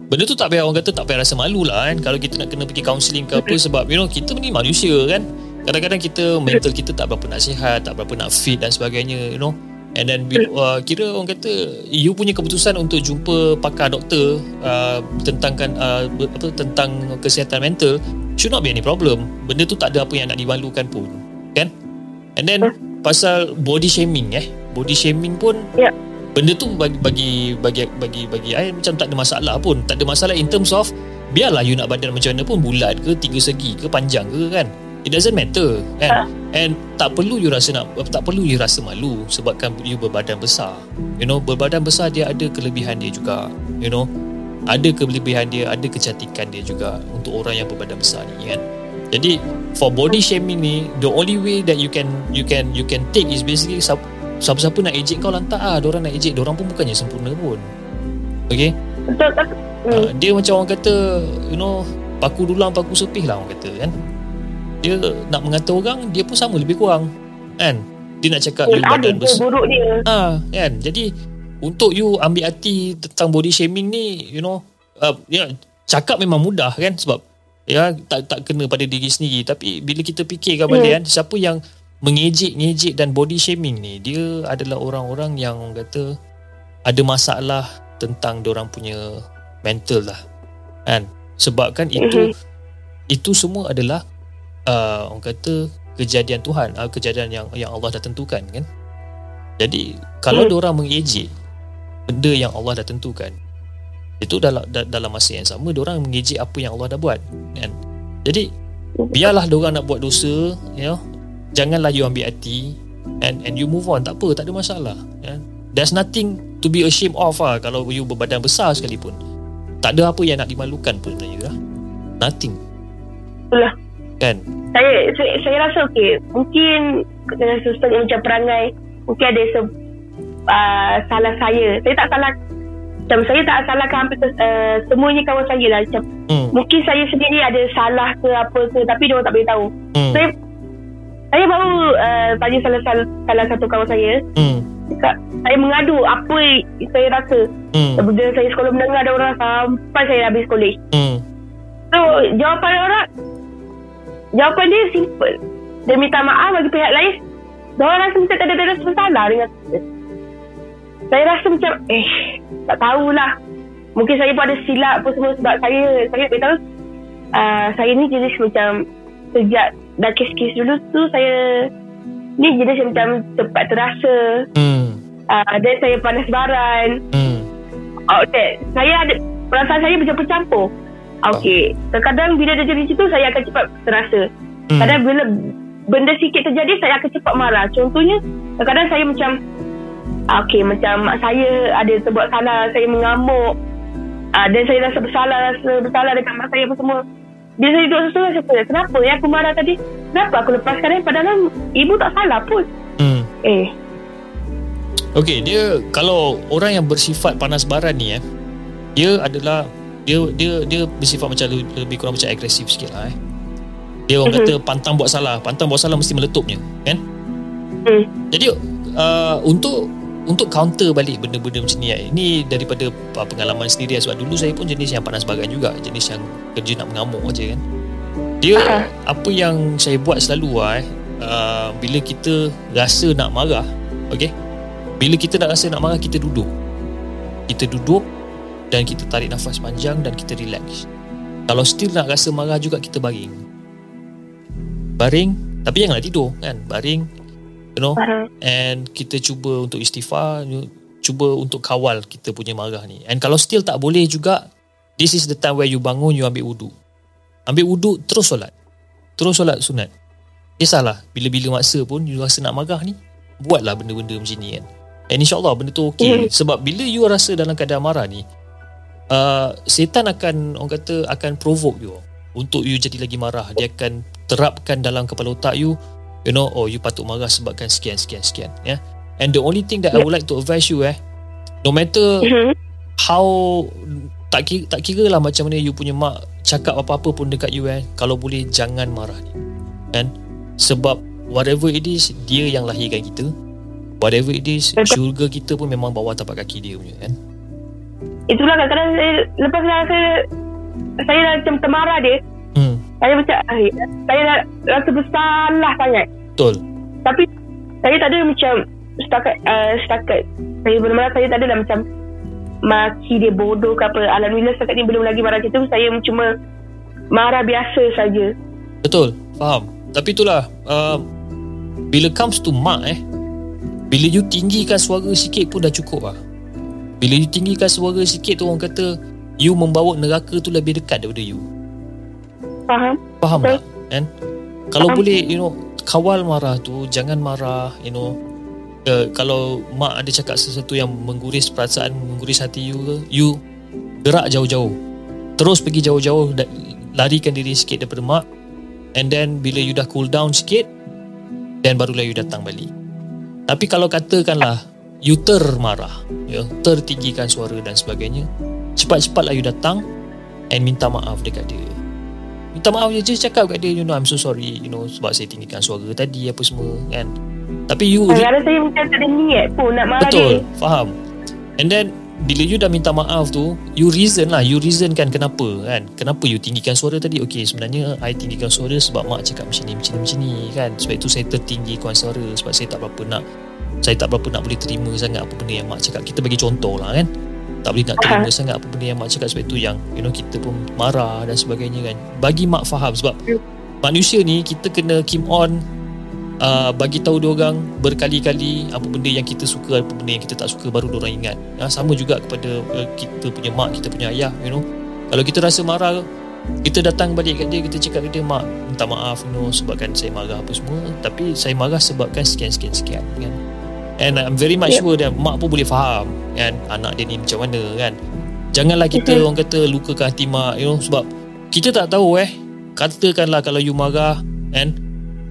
benda tu tak payah orang kata tak payah rasa malu lah kan kalau kita nak kena pergi counselling ke apa sebab you know kita ni manusia kan kadang-kadang kita mental kita tak berapa nak sihat tak berapa nak fit dan sebagainya you know And then uh, kira orang kata you punya keputusan untuk jumpa pakar doktor uh, tentang kan uh, apa tentang kesihatan mental should not be any problem. Benda tu tak ada apa yang nak dimalukan pun. Kan? And then pasal body shaming eh. Body shaming pun yeah. benda tu bagi bagi bagi bagi bagi I macam tak ada masalah pun. Tak ada masalah in terms of biarlah you nak badan macam mana pun bulat ke tiga segi ke panjang ke kan. It doesn't matter kan. And tak perlu you rasa nak tak perlu you rasa malu sebabkan you berbadan besar. You know, berbadan besar dia ada kelebihan dia juga. You know, ada kelebihan dia, ada kecantikan dia juga untuk orang yang berbadan besar ni kan. Jadi for body shaming ni, the only way that you can you can you can take is basically siapa-siapa nak ejek kau lantak ah, orang nak ejek, orang pun bukannya sempurna pun. Okay? Uh, dia macam orang kata, you know, paku dulang paku sepih lah orang kata kan dia nak mengata orang dia pun sama lebih kurang. Kan? Dia nak cakap you badan besar buruk dia. Ha, kan? Jadi untuk you ambil hati tentang body shaming ni you know uh, ya, cakap memang mudah kan? Sebab ya tak tak kena pada diri sendiri. Tapi bila kita fikirkan hmm. balik kan siapa yang mengejek-ngejek dan body shaming ni dia adalah orang-orang yang kata ada masalah tentang orang punya mental lah. Kan? Sebabkan itu hmm. itu semua adalah uh, orang kata kejadian Tuhan, uh, kejadian yang yang Allah dah tentukan kan. Jadi kalau hmm. orang mengejek benda yang Allah dah tentukan, itu dalam dalam masa yang sama orang mengejek apa yang Allah dah buat kan. Jadi biarlah orang nak buat dosa, you know, janganlah you ambil hati and and you move on tak apa tak ada masalah kan. There's nothing to be ashamed of lah kalau you berbadan besar sekalipun. Tak ada apa yang nak dimalukan pun sebenarnya lah. Nothing. Itulah. Kan? Saya saya, saya rasa okey. Mungkin dengan sistem macam perangai mungkin ada se, uh, salah saya. Saya tak salah macam saya tak salahkan hampir uh, semuanya kawan saya lah macam hmm. mungkin saya sendiri ada salah ke apa ke tapi dia orang tak boleh tahu. Hmm. Saya saya baru uh, tanya salah, salah salah satu kawan saya. Hmm. Cakap, saya mengadu apa saya rasa. Hmm. Bila saya sekolah mendengar ada orang sampai saya habis sekolah. Hmm. So jawapan orang Jawapan dia simple. Dia minta maaf bagi pihak lain. Dia rasa macam tak ada rasa bersalah dengan kita. Saya rasa macam, eh, tak tahulah. Mungkin saya pun ada silap pun semua sebab saya, saya tak tahu. Uh, saya ni jenis macam, sejak dah kes-kes dulu tu, saya ni jenis macam cepat terasa. Hmm. Uh, dan saya panas baran. Hmm. Oh, okay. Saya ada, perasaan saya macam bercampur. Okay. Terkadang bila dia jadi situ, saya akan cepat terasa. Hmm. Kadang bila benda sikit terjadi, saya akan cepat marah. Contohnya, terkadang saya macam, okay, macam mak saya ada terbuat salah, saya mengamuk. Uh, dan saya rasa bersalah, rasa bersalah dengan mak saya apa semua. Bila saya duduk sesuatu, saya tanya, kenapa ya aku marah tadi? Kenapa aku lepaskan dia? Padahal ibu tak salah pun. Hmm. Eh. Okay, dia kalau orang yang bersifat panas baran ni eh, dia adalah dia dia dia bersifat macam lebih kurang macam agresif sikit lah eh. Dia orang uh-huh. kata pantang buat salah, pantang buat salah mesti meletupnya, kan? Uh. Jadi uh, untuk untuk counter balik benda-benda macam ni eh, ini daripada uh, pengalaman sendiri sebab dulu saya pun jenis yang panas bagan juga, jenis yang kerja nak mengamuk aja kan. Dia uh-huh. apa yang saya buat selalu lah, eh, uh, bila kita rasa nak marah, okey? Bila kita nak rasa nak marah kita duduk. Kita duduk dan kita tarik nafas panjang dan kita relax. Kalau still nak rasa marah juga kita baring. Baring tapi janganlah tidur kan. Baring you know and kita cuba untuk istighfar, cuba untuk kawal kita punya marah ni. And kalau still tak boleh juga this is the time where you bangun you ambil wudu. Ambil wudu terus solat. Terus solat sunat. Kisahlah bila-bila masa pun you rasa nak marah ni buatlah benda-benda macam ni kan. And insyaAllah benda tu okey. Mm. Sebab bila you rasa dalam keadaan marah ni, uh, setan akan orang kata akan provoke you untuk you jadi lagi marah dia akan terapkan dalam kepala otak you you know oh you patut marah sebabkan sekian sekian sekian ya yeah? and the only thing that yeah. I would like to advise you eh no matter mm-hmm. how tak kira, tak kira lah macam mana you punya mak cakap apa-apa pun dekat you eh kalau boleh jangan marah ni kan sebab whatever it is dia yang lahirkan kita whatever it is syurga kita pun memang bawah tapak kaki dia punya kan itulah kadang-kadang saya lepas saya rasa saya dah macam termarah dia. Hmm. saya macam eh, saya dah rasa bersalah sangat. Betul. Tapi saya tak ada macam setakat uh, setakat saya benar-benar saya tak ada lah macam maki dia bodoh ke apa. Alhamdulillah setakat ni belum lagi marah macam tu saya cuma marah biasa saja. Betul. Faham. Tapi itulah uh, bila comes to mak eh bila you tinggikan suara sikit pun dah cukup lah bila you tinggikan suara sikit tu orang kata You membawa neraka tu lebih dekat daripada you. Faham. Faham tak? Kan? Kalau Faham. boleh you know Kawal marah tu Jangan marah You know. Uh, Kalau mak ada cakap sesuatu yang Mengguris perasaan Mengguris hati you ke You Gerak jauh-jauh. Terus pergi jauh-jauh Larikan diri sikit daripada mak. And then Bila you dah cool down sikit Then barulah you datang balik. Tapi kalau katakanlah you termarah ya. Tertinggikan suara dan sebagainya. Cepat-cepatlah you datang and minta maaf dekat dia. Minta maaf je cakap kat dia you know I'm so sorry you know sebab saya tinggikan suara tadi apa semua kan. Tapi you kadang saya macam tak ada niat pun nak marah betul dia. faham. And then bila you dah minta maaf tu you reason lah you reason kan kenapa kan. Kenapa you tinggikan suara tadi? Okay sebenarnya I tinggikan suara sebab mak cakap macam ni macam ni macam ni kan. Sebab itu saya tertinggikan suara sebab saya tak berapa nak saya tak berapa nak boleh terima sangat apa benda yang mak cakap. Kita bagi contoh lah kan? Tak boleh nak terima uh sangat apa benda yang mak cakap sebab itu yang you know kita pun marah dan sebagainya kan? Bagi mak faham sebab manusia ni kita kena keep on uh, bagi tahu dia orang berkali-kali apa benda yang kita suka apa benda yang kita tak suka baru dia orang ingat. Ya, sama juga kepada uh, kita punya mak kita punya ayah you know. Kalau kita rasa marah kita datang balik kat dia kita cakap kat dia mak minta maaf you know sebabkan saya marah apa semua. Tapi saya marah sebabkan sekian-sekian sekian kan And I'm very much yeah. sure that mak pun boleh faham kan anak dia ni macam mana kan. Janganlah kita mm-hmm. orang kata lukakan hati mak you know sebab kita tak tahu eh katakanlah kalau you marah and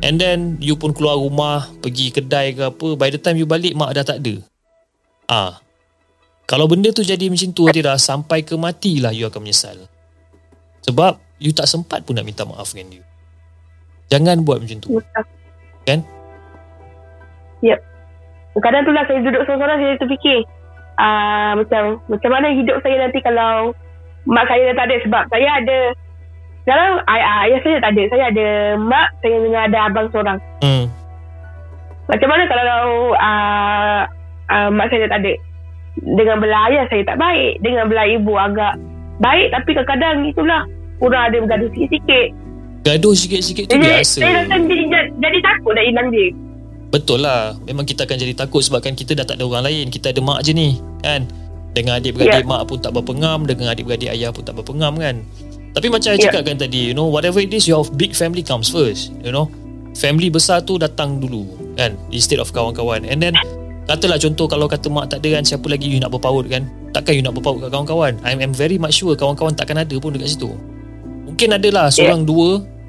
and then you pun keluar rumah pergi kedai ke apa by the time you balik mak dah tak ada. Ah. Kalau benda tu jadi macam tu Atira sampai ke matilah you akan menyesal. Sebab you tak sempat pun nak minta maaf dengan dia. Jangan buat macam tu. Kan? Yep kadang tu lah saya duduk seorang-seorang saya terfikir uh, macam macam mana hidup saya nanti kalau mak saya dah tak ada sebab. Saya ada sekarang ayah, ayah saya tak ada saya ada mak saya dengan ada abang seorang. Hmm. macam mana kalau uh, uh, mak saya tak ada? Dengan belah ayah saya tak baik dengan belah ibu agak baik tapi kadang-kadang itulah kurang ada bergaduh sikit-sikit. Gaduh sikit-sikit tu jadi, biasa. saya rasa jadi, jadi takut nak hilang dia Betul lah Memang kita akan jadi takut Sebabkan kita dah tak ada orang lain Kita ada mak je ni Kan Dengan adik-beradik yeah. mak pun tak berpengam Dengan adik-beradik ayah pun tak berpengam kan Tapi macam saya yeah. cakap kan tadi, you know, whatever it is, your big family comes first, you know. Family besar tu datang dulu, kan, instead of kawan-kawan. And then, katalah contoh kalau kata mak tak ada kan, siapa lagi you nak berpaut kan? Takkan you nak berpaut kat kawan-kawan? I'm, I'm very much sure kawan-kawan takkan ada pun dekat situ. Mungkin adalah seorang yeah. dua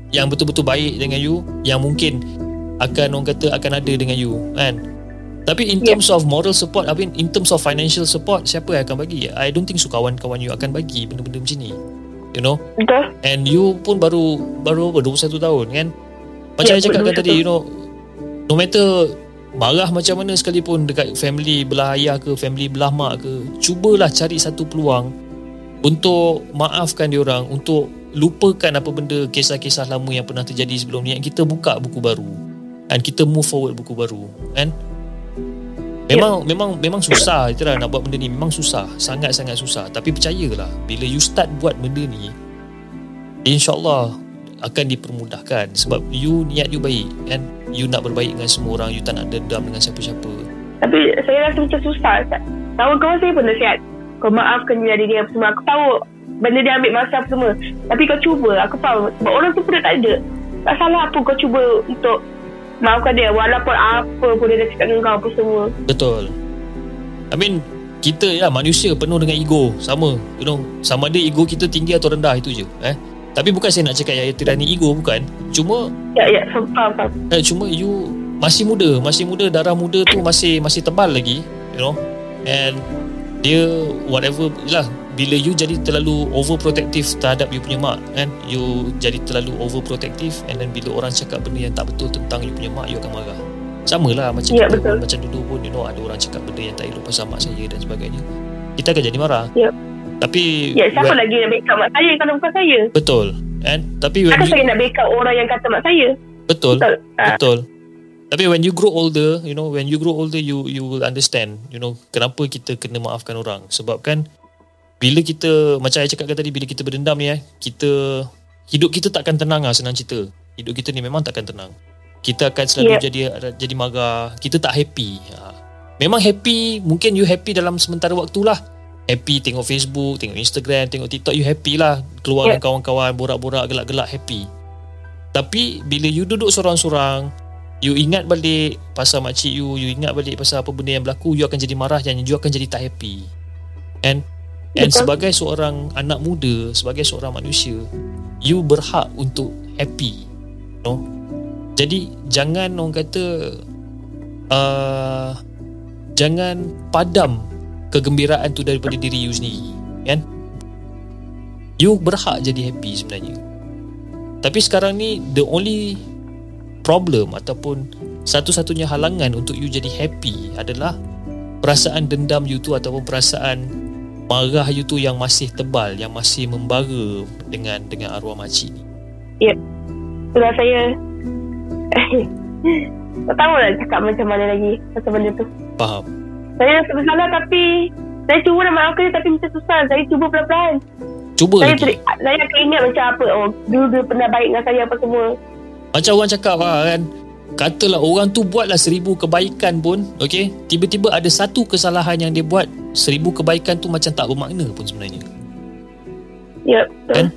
yang betul-betul baik dengan you, yang mungkin akan orang kata akan ada dengan you, kan? Tapi in terms yeah. of moral support, I mean, in terms of financial support, siapa yang akan bagi? I don't think so kawan-kawan you akan bagi benda-benda macam ni you know betul and you pun baru baru apa 21 tahun kan macam yeah, saya cakapkan tadi you know no matter marah macam mana sekalipun dekat family belah ayah ke family belah mak ke cubalah cari satu peluang untuk maafkan dia orang untuk lupakan apa benda kisah-kisah lama yang pernah terjadi sebelum ni kita buka buku baru and kita move forward buku baru kan Memang yeah. memang memang susah itulah nak buat benda ni memang susah, sangat-sangat susah. Tapi percayalah bila you start buat benda ni insya-Allah akan dipermudahkan sebab you niat you baik kan. You nak berbaik dengan semua orang, you tak nak dendam dengan siapa-siapa. Tapi saya rasa macam susah. Tahu kau saya pun nasihat. Kau maafkan dia dia semua. Aku tahu benda dia ambil masa semua. Tapi kau cuba, aku tahu. Sebab orang tu pun tak ada. Tak salah apa kau cuba untuk maafkan dia walaupun apa pun dia dah cakap dengan kau apa semua. Betul. I mean kita ya manusia penuh dengan ego. Sama you know sama ada ego kita tinggi atau rendah itu je eh. Tapi bukan saya nak cakap yang tirani ego bukan. Cuma ya ya faham faham eh, cuma you masih muda masih muda darah muda tu masih masih tebal lagi you know. And dia whatever lah bila you jadi terlalu overprotective terhadap you punya mak kan? You jadi terlalu overprotective and then bila orang cakap benda yang tak betul tentang you punya mak you akan marah. Sama lah macam ya, kita pun, macam dulu pun you know ada orang cakap benda yang tak elok pasal mak saya dan sebagainya. Kita akan jadi marah. Ya. tapi ya siapa when, lagi yang backup mak saya kalau bukan saya? Betul. And tapi when you, saya nak backup orang yang kata mak saya? Betul. Betul, ha. betul. Tapi when you grow older, you know, when you grow older, you you will understand, you know, kenapa kita kena maafkan orang. Sebab kan, bila kita macam saya cakapkan tadi bila kita berdendam ni eh kita hidup kita takkan tenang lah senang cerita. Hidup kita ni memang takkan tenang. Kita akan selalu yeah. jadi jadi marah. Kita tak happy. Ha. memang happy mungkin you happy dalam sementara waktu lah. Happy tengok Facebook tengok Instagram tengok TikTok you happy lah. Keluar yeah. dengan kawan-kawan borak-borak gelak-gelak happy. Tapi bila you duduk sorang-sorang you ingat balik pasal makcik you you ingat balik pasal apa benda yang berlaku you akan jadi marah dan you akan jadi tak happy. And And sebagai seorang anak muda, sebagai seorang manusia, you berhak untuk happy. No? Jadi jangan orang kata uh, jangan padam kegembiraan tu daripada diri you sendiri, kan? You berhak jadi happy sebenarnya. Tapi sekarang ni the only problem ataupun satu-satunya halangan untuk you jadi happy adalah perasaan dendam you tu ataupun perasaan marah you tu yang masih tebal yang masih membara dengan dengan arwah makcik ni? Ya itulah saya. (laughs) Tak tahu lah cakap macam mana lagi pasal benda tu. Faham. Saya rasa bersalah tapi saya cuba nak maafkan dia tapi macam susah. Saya cuba pelan-pelan. Cuba saya lagi? ter- saya akan ingat macam apa. Oh dulu dia pernah baik dengan saya apa semua. Macam orang cakap lah kan katalah orang tu buatlah seribu kebaikan pun okay tiba-tiba ada satu kesalahan yang dia buat seribu kebaikan tu macam tak bermakna pun sebenarnya. Ya. Kan?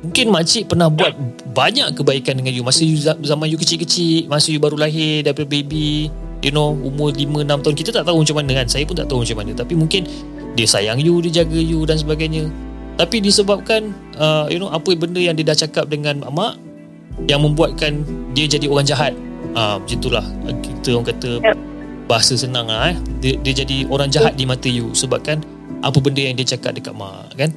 Mungkin makcik pernah buat banyak kebaikan dengan you masa you zaman you kecil-kecil, masa you baru lahir daripada baby, you know, umur 5 6 tahun kita tak tahu macam mana kan. Saya pun tak tahu macam mana, tapi mungkin dia sayang you, dia jaga you dan sebagainya. Tapi disebabkan uh, you know apa benda yang dia dah cakap dengan mak yang membuatkan dia jadi orang jahat. Ah uh, macam itulah kita orang kata bahasa senang lah eh. Dia, dia jadi orang jahat di mata you sebabkan apa benda yang dia cakap dekat mak kan.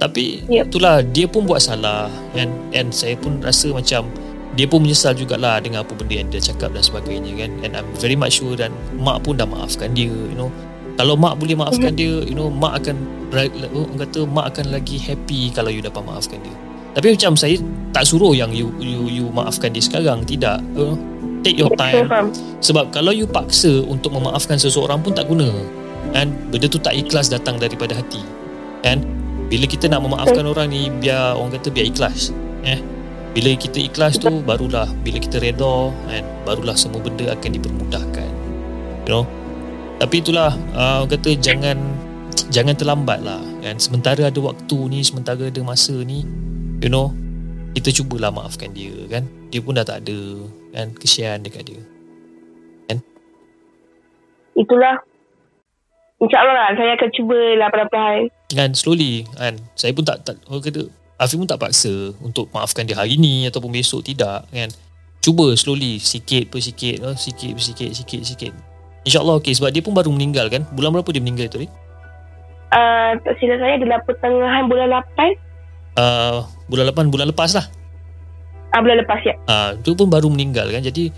Tapi yep. itulah dia pun buat salah kan and saya pun rasa macam dia pun menyesal jugalah dengan apa benda yang dia cakap dan sebagainya kan and I'm very much sure dan mak pun dah maafkan dia you know kalau mak boleh maafkan mm-hmm. dia you know mak akan orang kata mak akan lagi happy kalau you dapat maafkan dia tapi macam saya tak suruh yang you you you maafkan dia sekarang tidak you know? Take your time. sebab kalau you paksa untuk memaafkan seseorang pun tak guna. Kan benda tu tak ikhlas datang daripada hati. Kan bila kita nak memaafkan orang ni biar orang kata biar ikhlas eh. Bila kita ikhlas tu barulah bila kita redha kan barulah semua benda akan dipermudahkan. You know? Tapi itulah uh, orang kata jangan jangan terlambat lah. Kan sementara ada waktu ni sementara ada masa ni you know kita cubalah maafkan dia kan. Dia pun dah tak ada kan kesian dekat dia. Kan? Itulah. InsyaAllah lah Saya akan cuba lah Perlahan-lahan Kan slowly kan? Saya pun tak, tak Orang kata Afif pun tak paksa Untuk maafkan dia hari ni Ataupun besok Tidak kan? Cuba slowly Sikit per sikit oh, Sikit per sikit Sikit sikit. InsyaAllah okey Sebab dia pun baru meninggal kan? Bulan berapa dia meninggal tu ni? Uh, tak silap saya Adalah pertengahan bulan 8 uh, Bulan 8 Bulan lepas lah uh, Bulan lepas ya. Uh, Itu pun baru meninggal kan. Jadi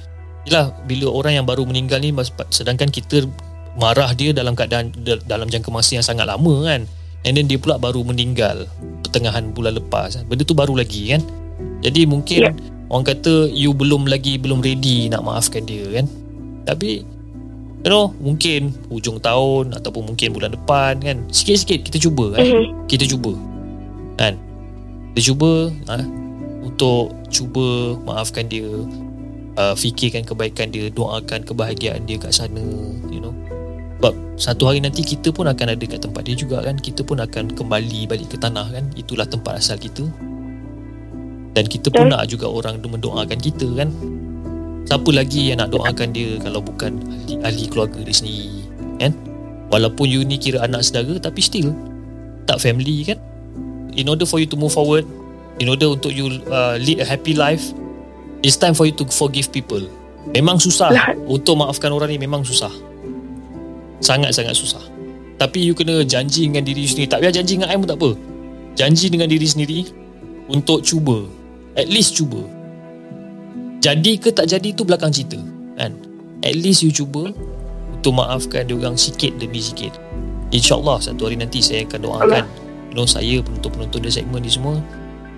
Yelah Bila orang yang baru meninggal ni Sedangkan kita marah dia dalam keadaan dalam jangka masa yang sangat lama kan. And then dia pula baru meninggal pertengahan bulan lepas. Benda tu baru lagi kan. Jadi mungkin yeah. orang kata you belum lagi belum ready nak maafkan dia kan. Tapi you know mungkin hujung tahun ataupun mungkin bulan depan kan. Sikit-sikit kita cuba kan. Mm-hmm. kita cuba kan. Kita cuba ha, untuk cuba maafkan dia uh, fikirkan kebaikan dia doakan kebahagiaan dia kat sana you know. Sebab satu hari nanti kita pun akan ada kat tempat dia juga kan. Kita pun akan kembali balik ke tanah kan. Itulah tempat asal kita. Dan kita pun nak juga orang mendoakan kita kan. Siapa lagi yang nak doakan dia Kalau bukan ahli, ahli keluarga dia sendiri kan? Walaupun you ni kira anak saudara Tapi still Tak family kan? In order for you to move forward In order untuk you uh, lead a happy life It's time for you to forgive people. Memang susah. Untuk maafkan orang ni memang susah. Sangat-sangat susah. Tapi you kena janji dengan diri sendiri. Tak payah janji dengan I pun tak apa. Janji dengan diri sendiri Untuk cuba. At least cuba. Jadi ke tak jadi tu belakang cerita kan? At least you cuba Untuk maafkan dia orang sikit demi sikit. InsyaAllah satu hari nanti saya akan doakan You know saya penonton-penonton di segmen ni semua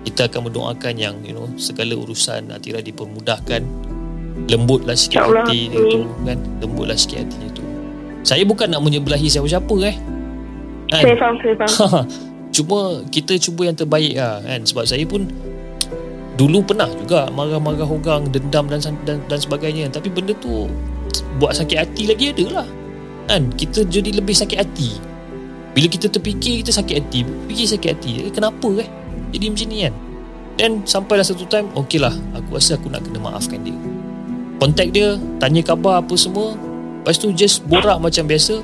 Kita akan mendoakan yang you know Segala urusan Atira dipermudahkan Lembutlah sikit hati dia tu kan Lembutlah sikit hati dia tu saya bukan nak menyebelahi siapa-siapa eh. Kan? Saya faham, saya faham. (laughs) Cuma kita cuba yang terbaik lah kan. Sebab saya pun dulu pernah juga marah-marah orang, dendam dan, dan dan sebagainya. Tapi benda tu buat sakit hati lagi ada lah. Kan? Kita jadi lebih sakit hati. Bila kita terfikir kita sakit hati. Fikir sakit hati. Eh, kenapa eh? Jadi macam ni kan. Dan sampailah satu time, okey lah. Aku rasa aku nak kena maafkan dia. Contact dia, tanya khabar apa semua. Lepas tu just borak macam biasa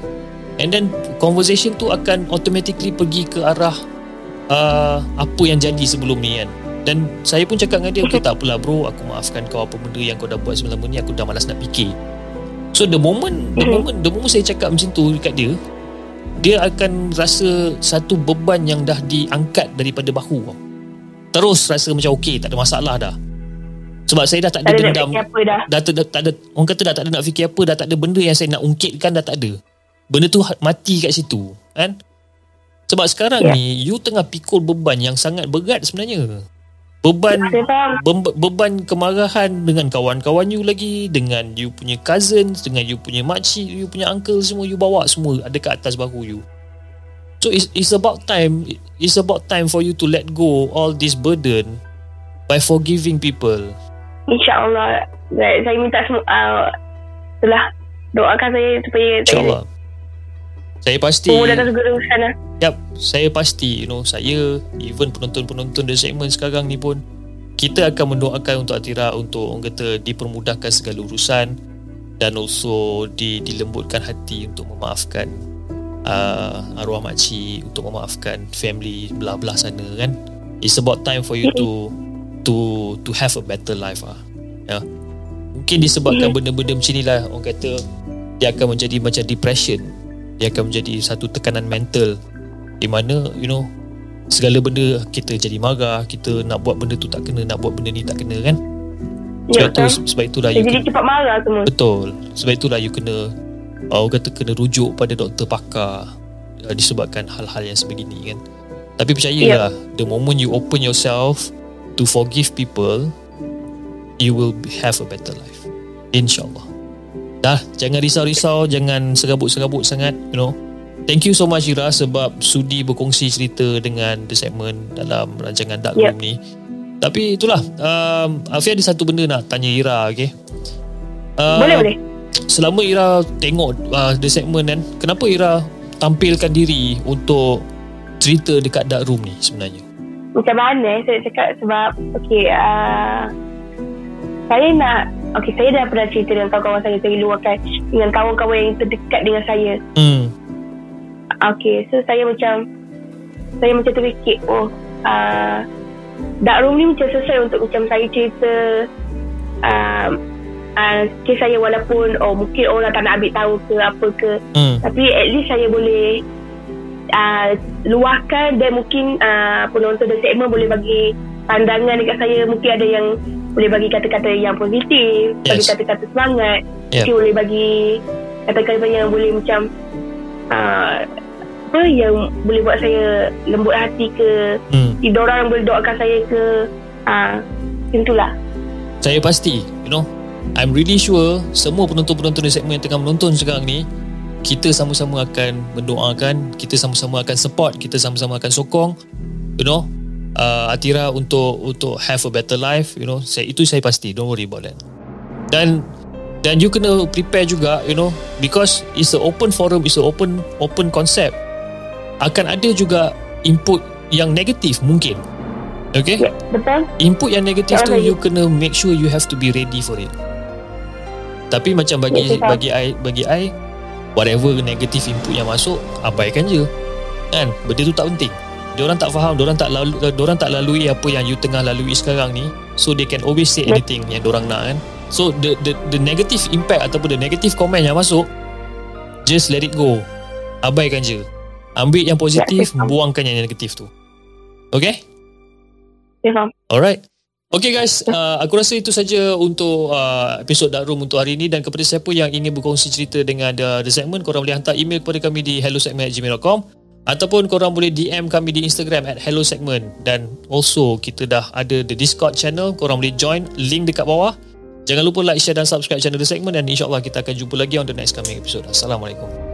And then conversation tu akan automatically pergi ke arah uh, Apa yang jadi sebelum ni kan Dan saya pun cakap dengan dia Okay tak apalah bro Aku maafkan kau apa benda yang kau dah buat sebelum ni Aku dah malas nak fikir So the moment The moment, the moment saya cakap macam tu dekat dia Dia akan rasa Satu beban yang dah diangkat Daripada bahu. Terus rasa macam okay Tak ada masalah dah. Sebab saya dah tak ada, dendam. dah. Dah, dah, dah, tak ada orang kata dah tak ada nak fikir apa dah tak ada benda yang saya nak ungkitkan dah tak ada. Benda tu mati kat situ kan? Sebab sekarang yeah. ni you tengah pikul beban yang sangat berat sebenarnya beban be- beban kemarahan dengan kawan-kawan you lagi dengan you punya cousins dengan you punya makcik you punya uncle semua you bawa semua ada kat atas bahu you. So it's, it's about time it's about time for you to let go all this burden by forgiving people. InsyaAllah. Saya minta semua uh, Itulah Doakan saya supaya InsyaAllah Saya pasti Memudahkan segala urusan lah Yap Saya pasti You know Saya Even penonton-penonton Di segmen sekarang ni pun Kita akan mendoakan Untuk Atira Untuk orang kata Dipermudahkan segala urusan Dan also di, Dilembutkan hati Untuk memaafkan uh, Arwah makcik Untuk memaafkan Family Belah-belah sana kan It's about time for you to to to have a better life ah. Ya. Mungkin disebabkan yeah. benda-benda macam inilah orang kata dia akan menjadi macam depression. Dia akan menjadi satu tekanan mental di mana you know segala benda kita jadi marah, kita nak buat benda tu tak kena, nak buat benda ni tak kena kan? Ya, sebab tu sebab itulah you jadi cepat marah semua. Betul. Sebab itulah you kena orang kata kena rujuk pada doktor pakar uh, disebabkan hal-hal yang sebegini kan. Tapi percayalah, yeah. the moment you open yourself to forgive people, you will have a better life. InsyaAllah. Dah, jangan risau-risau, jangan serabut-serabut sangat, you know. Thank you so much Ira sebab sudi berkongsi cerita dengan The Segment dalam rancangan Dark Room yep. ni. Tapi itulah, um, Afi ada satu benda nak tanya Ira, okay? Uh, boleh, boleh. Selama Ira tengok uh, The Segment kan, kenapa Ira tampilkan diri untuk cerita dekat Dark Room ni sebenarnya? macam mana saya cakap sebab okay uh, saya nak okay saya dah pernah cerita dengan kawan-kawan saya saya luarkan dengan kawan-kawan yang terdekat dengan saya hmm. okay so saya macam saya macam terfikir oh uh, dark room ni macam selesai untuk macam saya cerita uh, uh, kes saya walaupun oh mungkin orang tak nak ambil tahu ke apa ke hmm. tapi at least saya boleh uh, luahkan dan mungkin uh, penonton dan segmen boleh bagi pandangan dekat saya mungkin ada yang boleh bagi kata-kata yang positif yes. bagi kata-kata semangat yeah. mungkin boleh bagi kata-kata yang boleh macam uh, apa yang boleh buat saya lembut hati ke hmm. tidur orang yang boleh doakan saya ke uh, itulah saya pasti you know I'm really sure semua penonton-penonton di segmen yang tengah menonton sekarang ni kita sama-sama akan mendoakan kita sama-sama akan support kita sama-sama akan sokong you know uh, Atira untuk untuk have a better life you know. Saya itu saya pasti. Don't worry about that. Dan dan you kena prepare juga you know. Because it's a open forum it's a open open concept. Akan ada juga input yang negatif mungkin. Okay? Ya, betul. Input yang negatif tu you kena make sure you have to be ready for it. Tapi macam bagi bagi I bagi I whatever negative input yang masuk abaikan je. Kan? Benda tu tak penting dia orang tak faham dia orang tak lalu dia orang tak lalui apa yang you tengah lalui sekarang ni. So they can always say anything yang dia orang nak kan. So the the the negative impact ataupun the negative comment yang masuk just let it go. Abaikan je. Ambil yang positif buangkan yang negatif tu. Okay? Ya alright. Okay guys, uh, aku rasa itu saja untuk uh, episod Dark Room untuk hari ini. Dan kepada siapa yang ingin berkongsi cerita dengan The, the Segment, korang boleh hantar email kepada kami di hellosegment.gmail.com ataupun korang boleh DM kami di Instagram at hellosegment dan also kita dah ada the Discord channel, korang boleh join, link dekat bawah. Jangan lupa like, share dan subscribe channel The Segment dan insyaAllah kita akan jumpa lagi on the next coming episode. Assalamualaikum.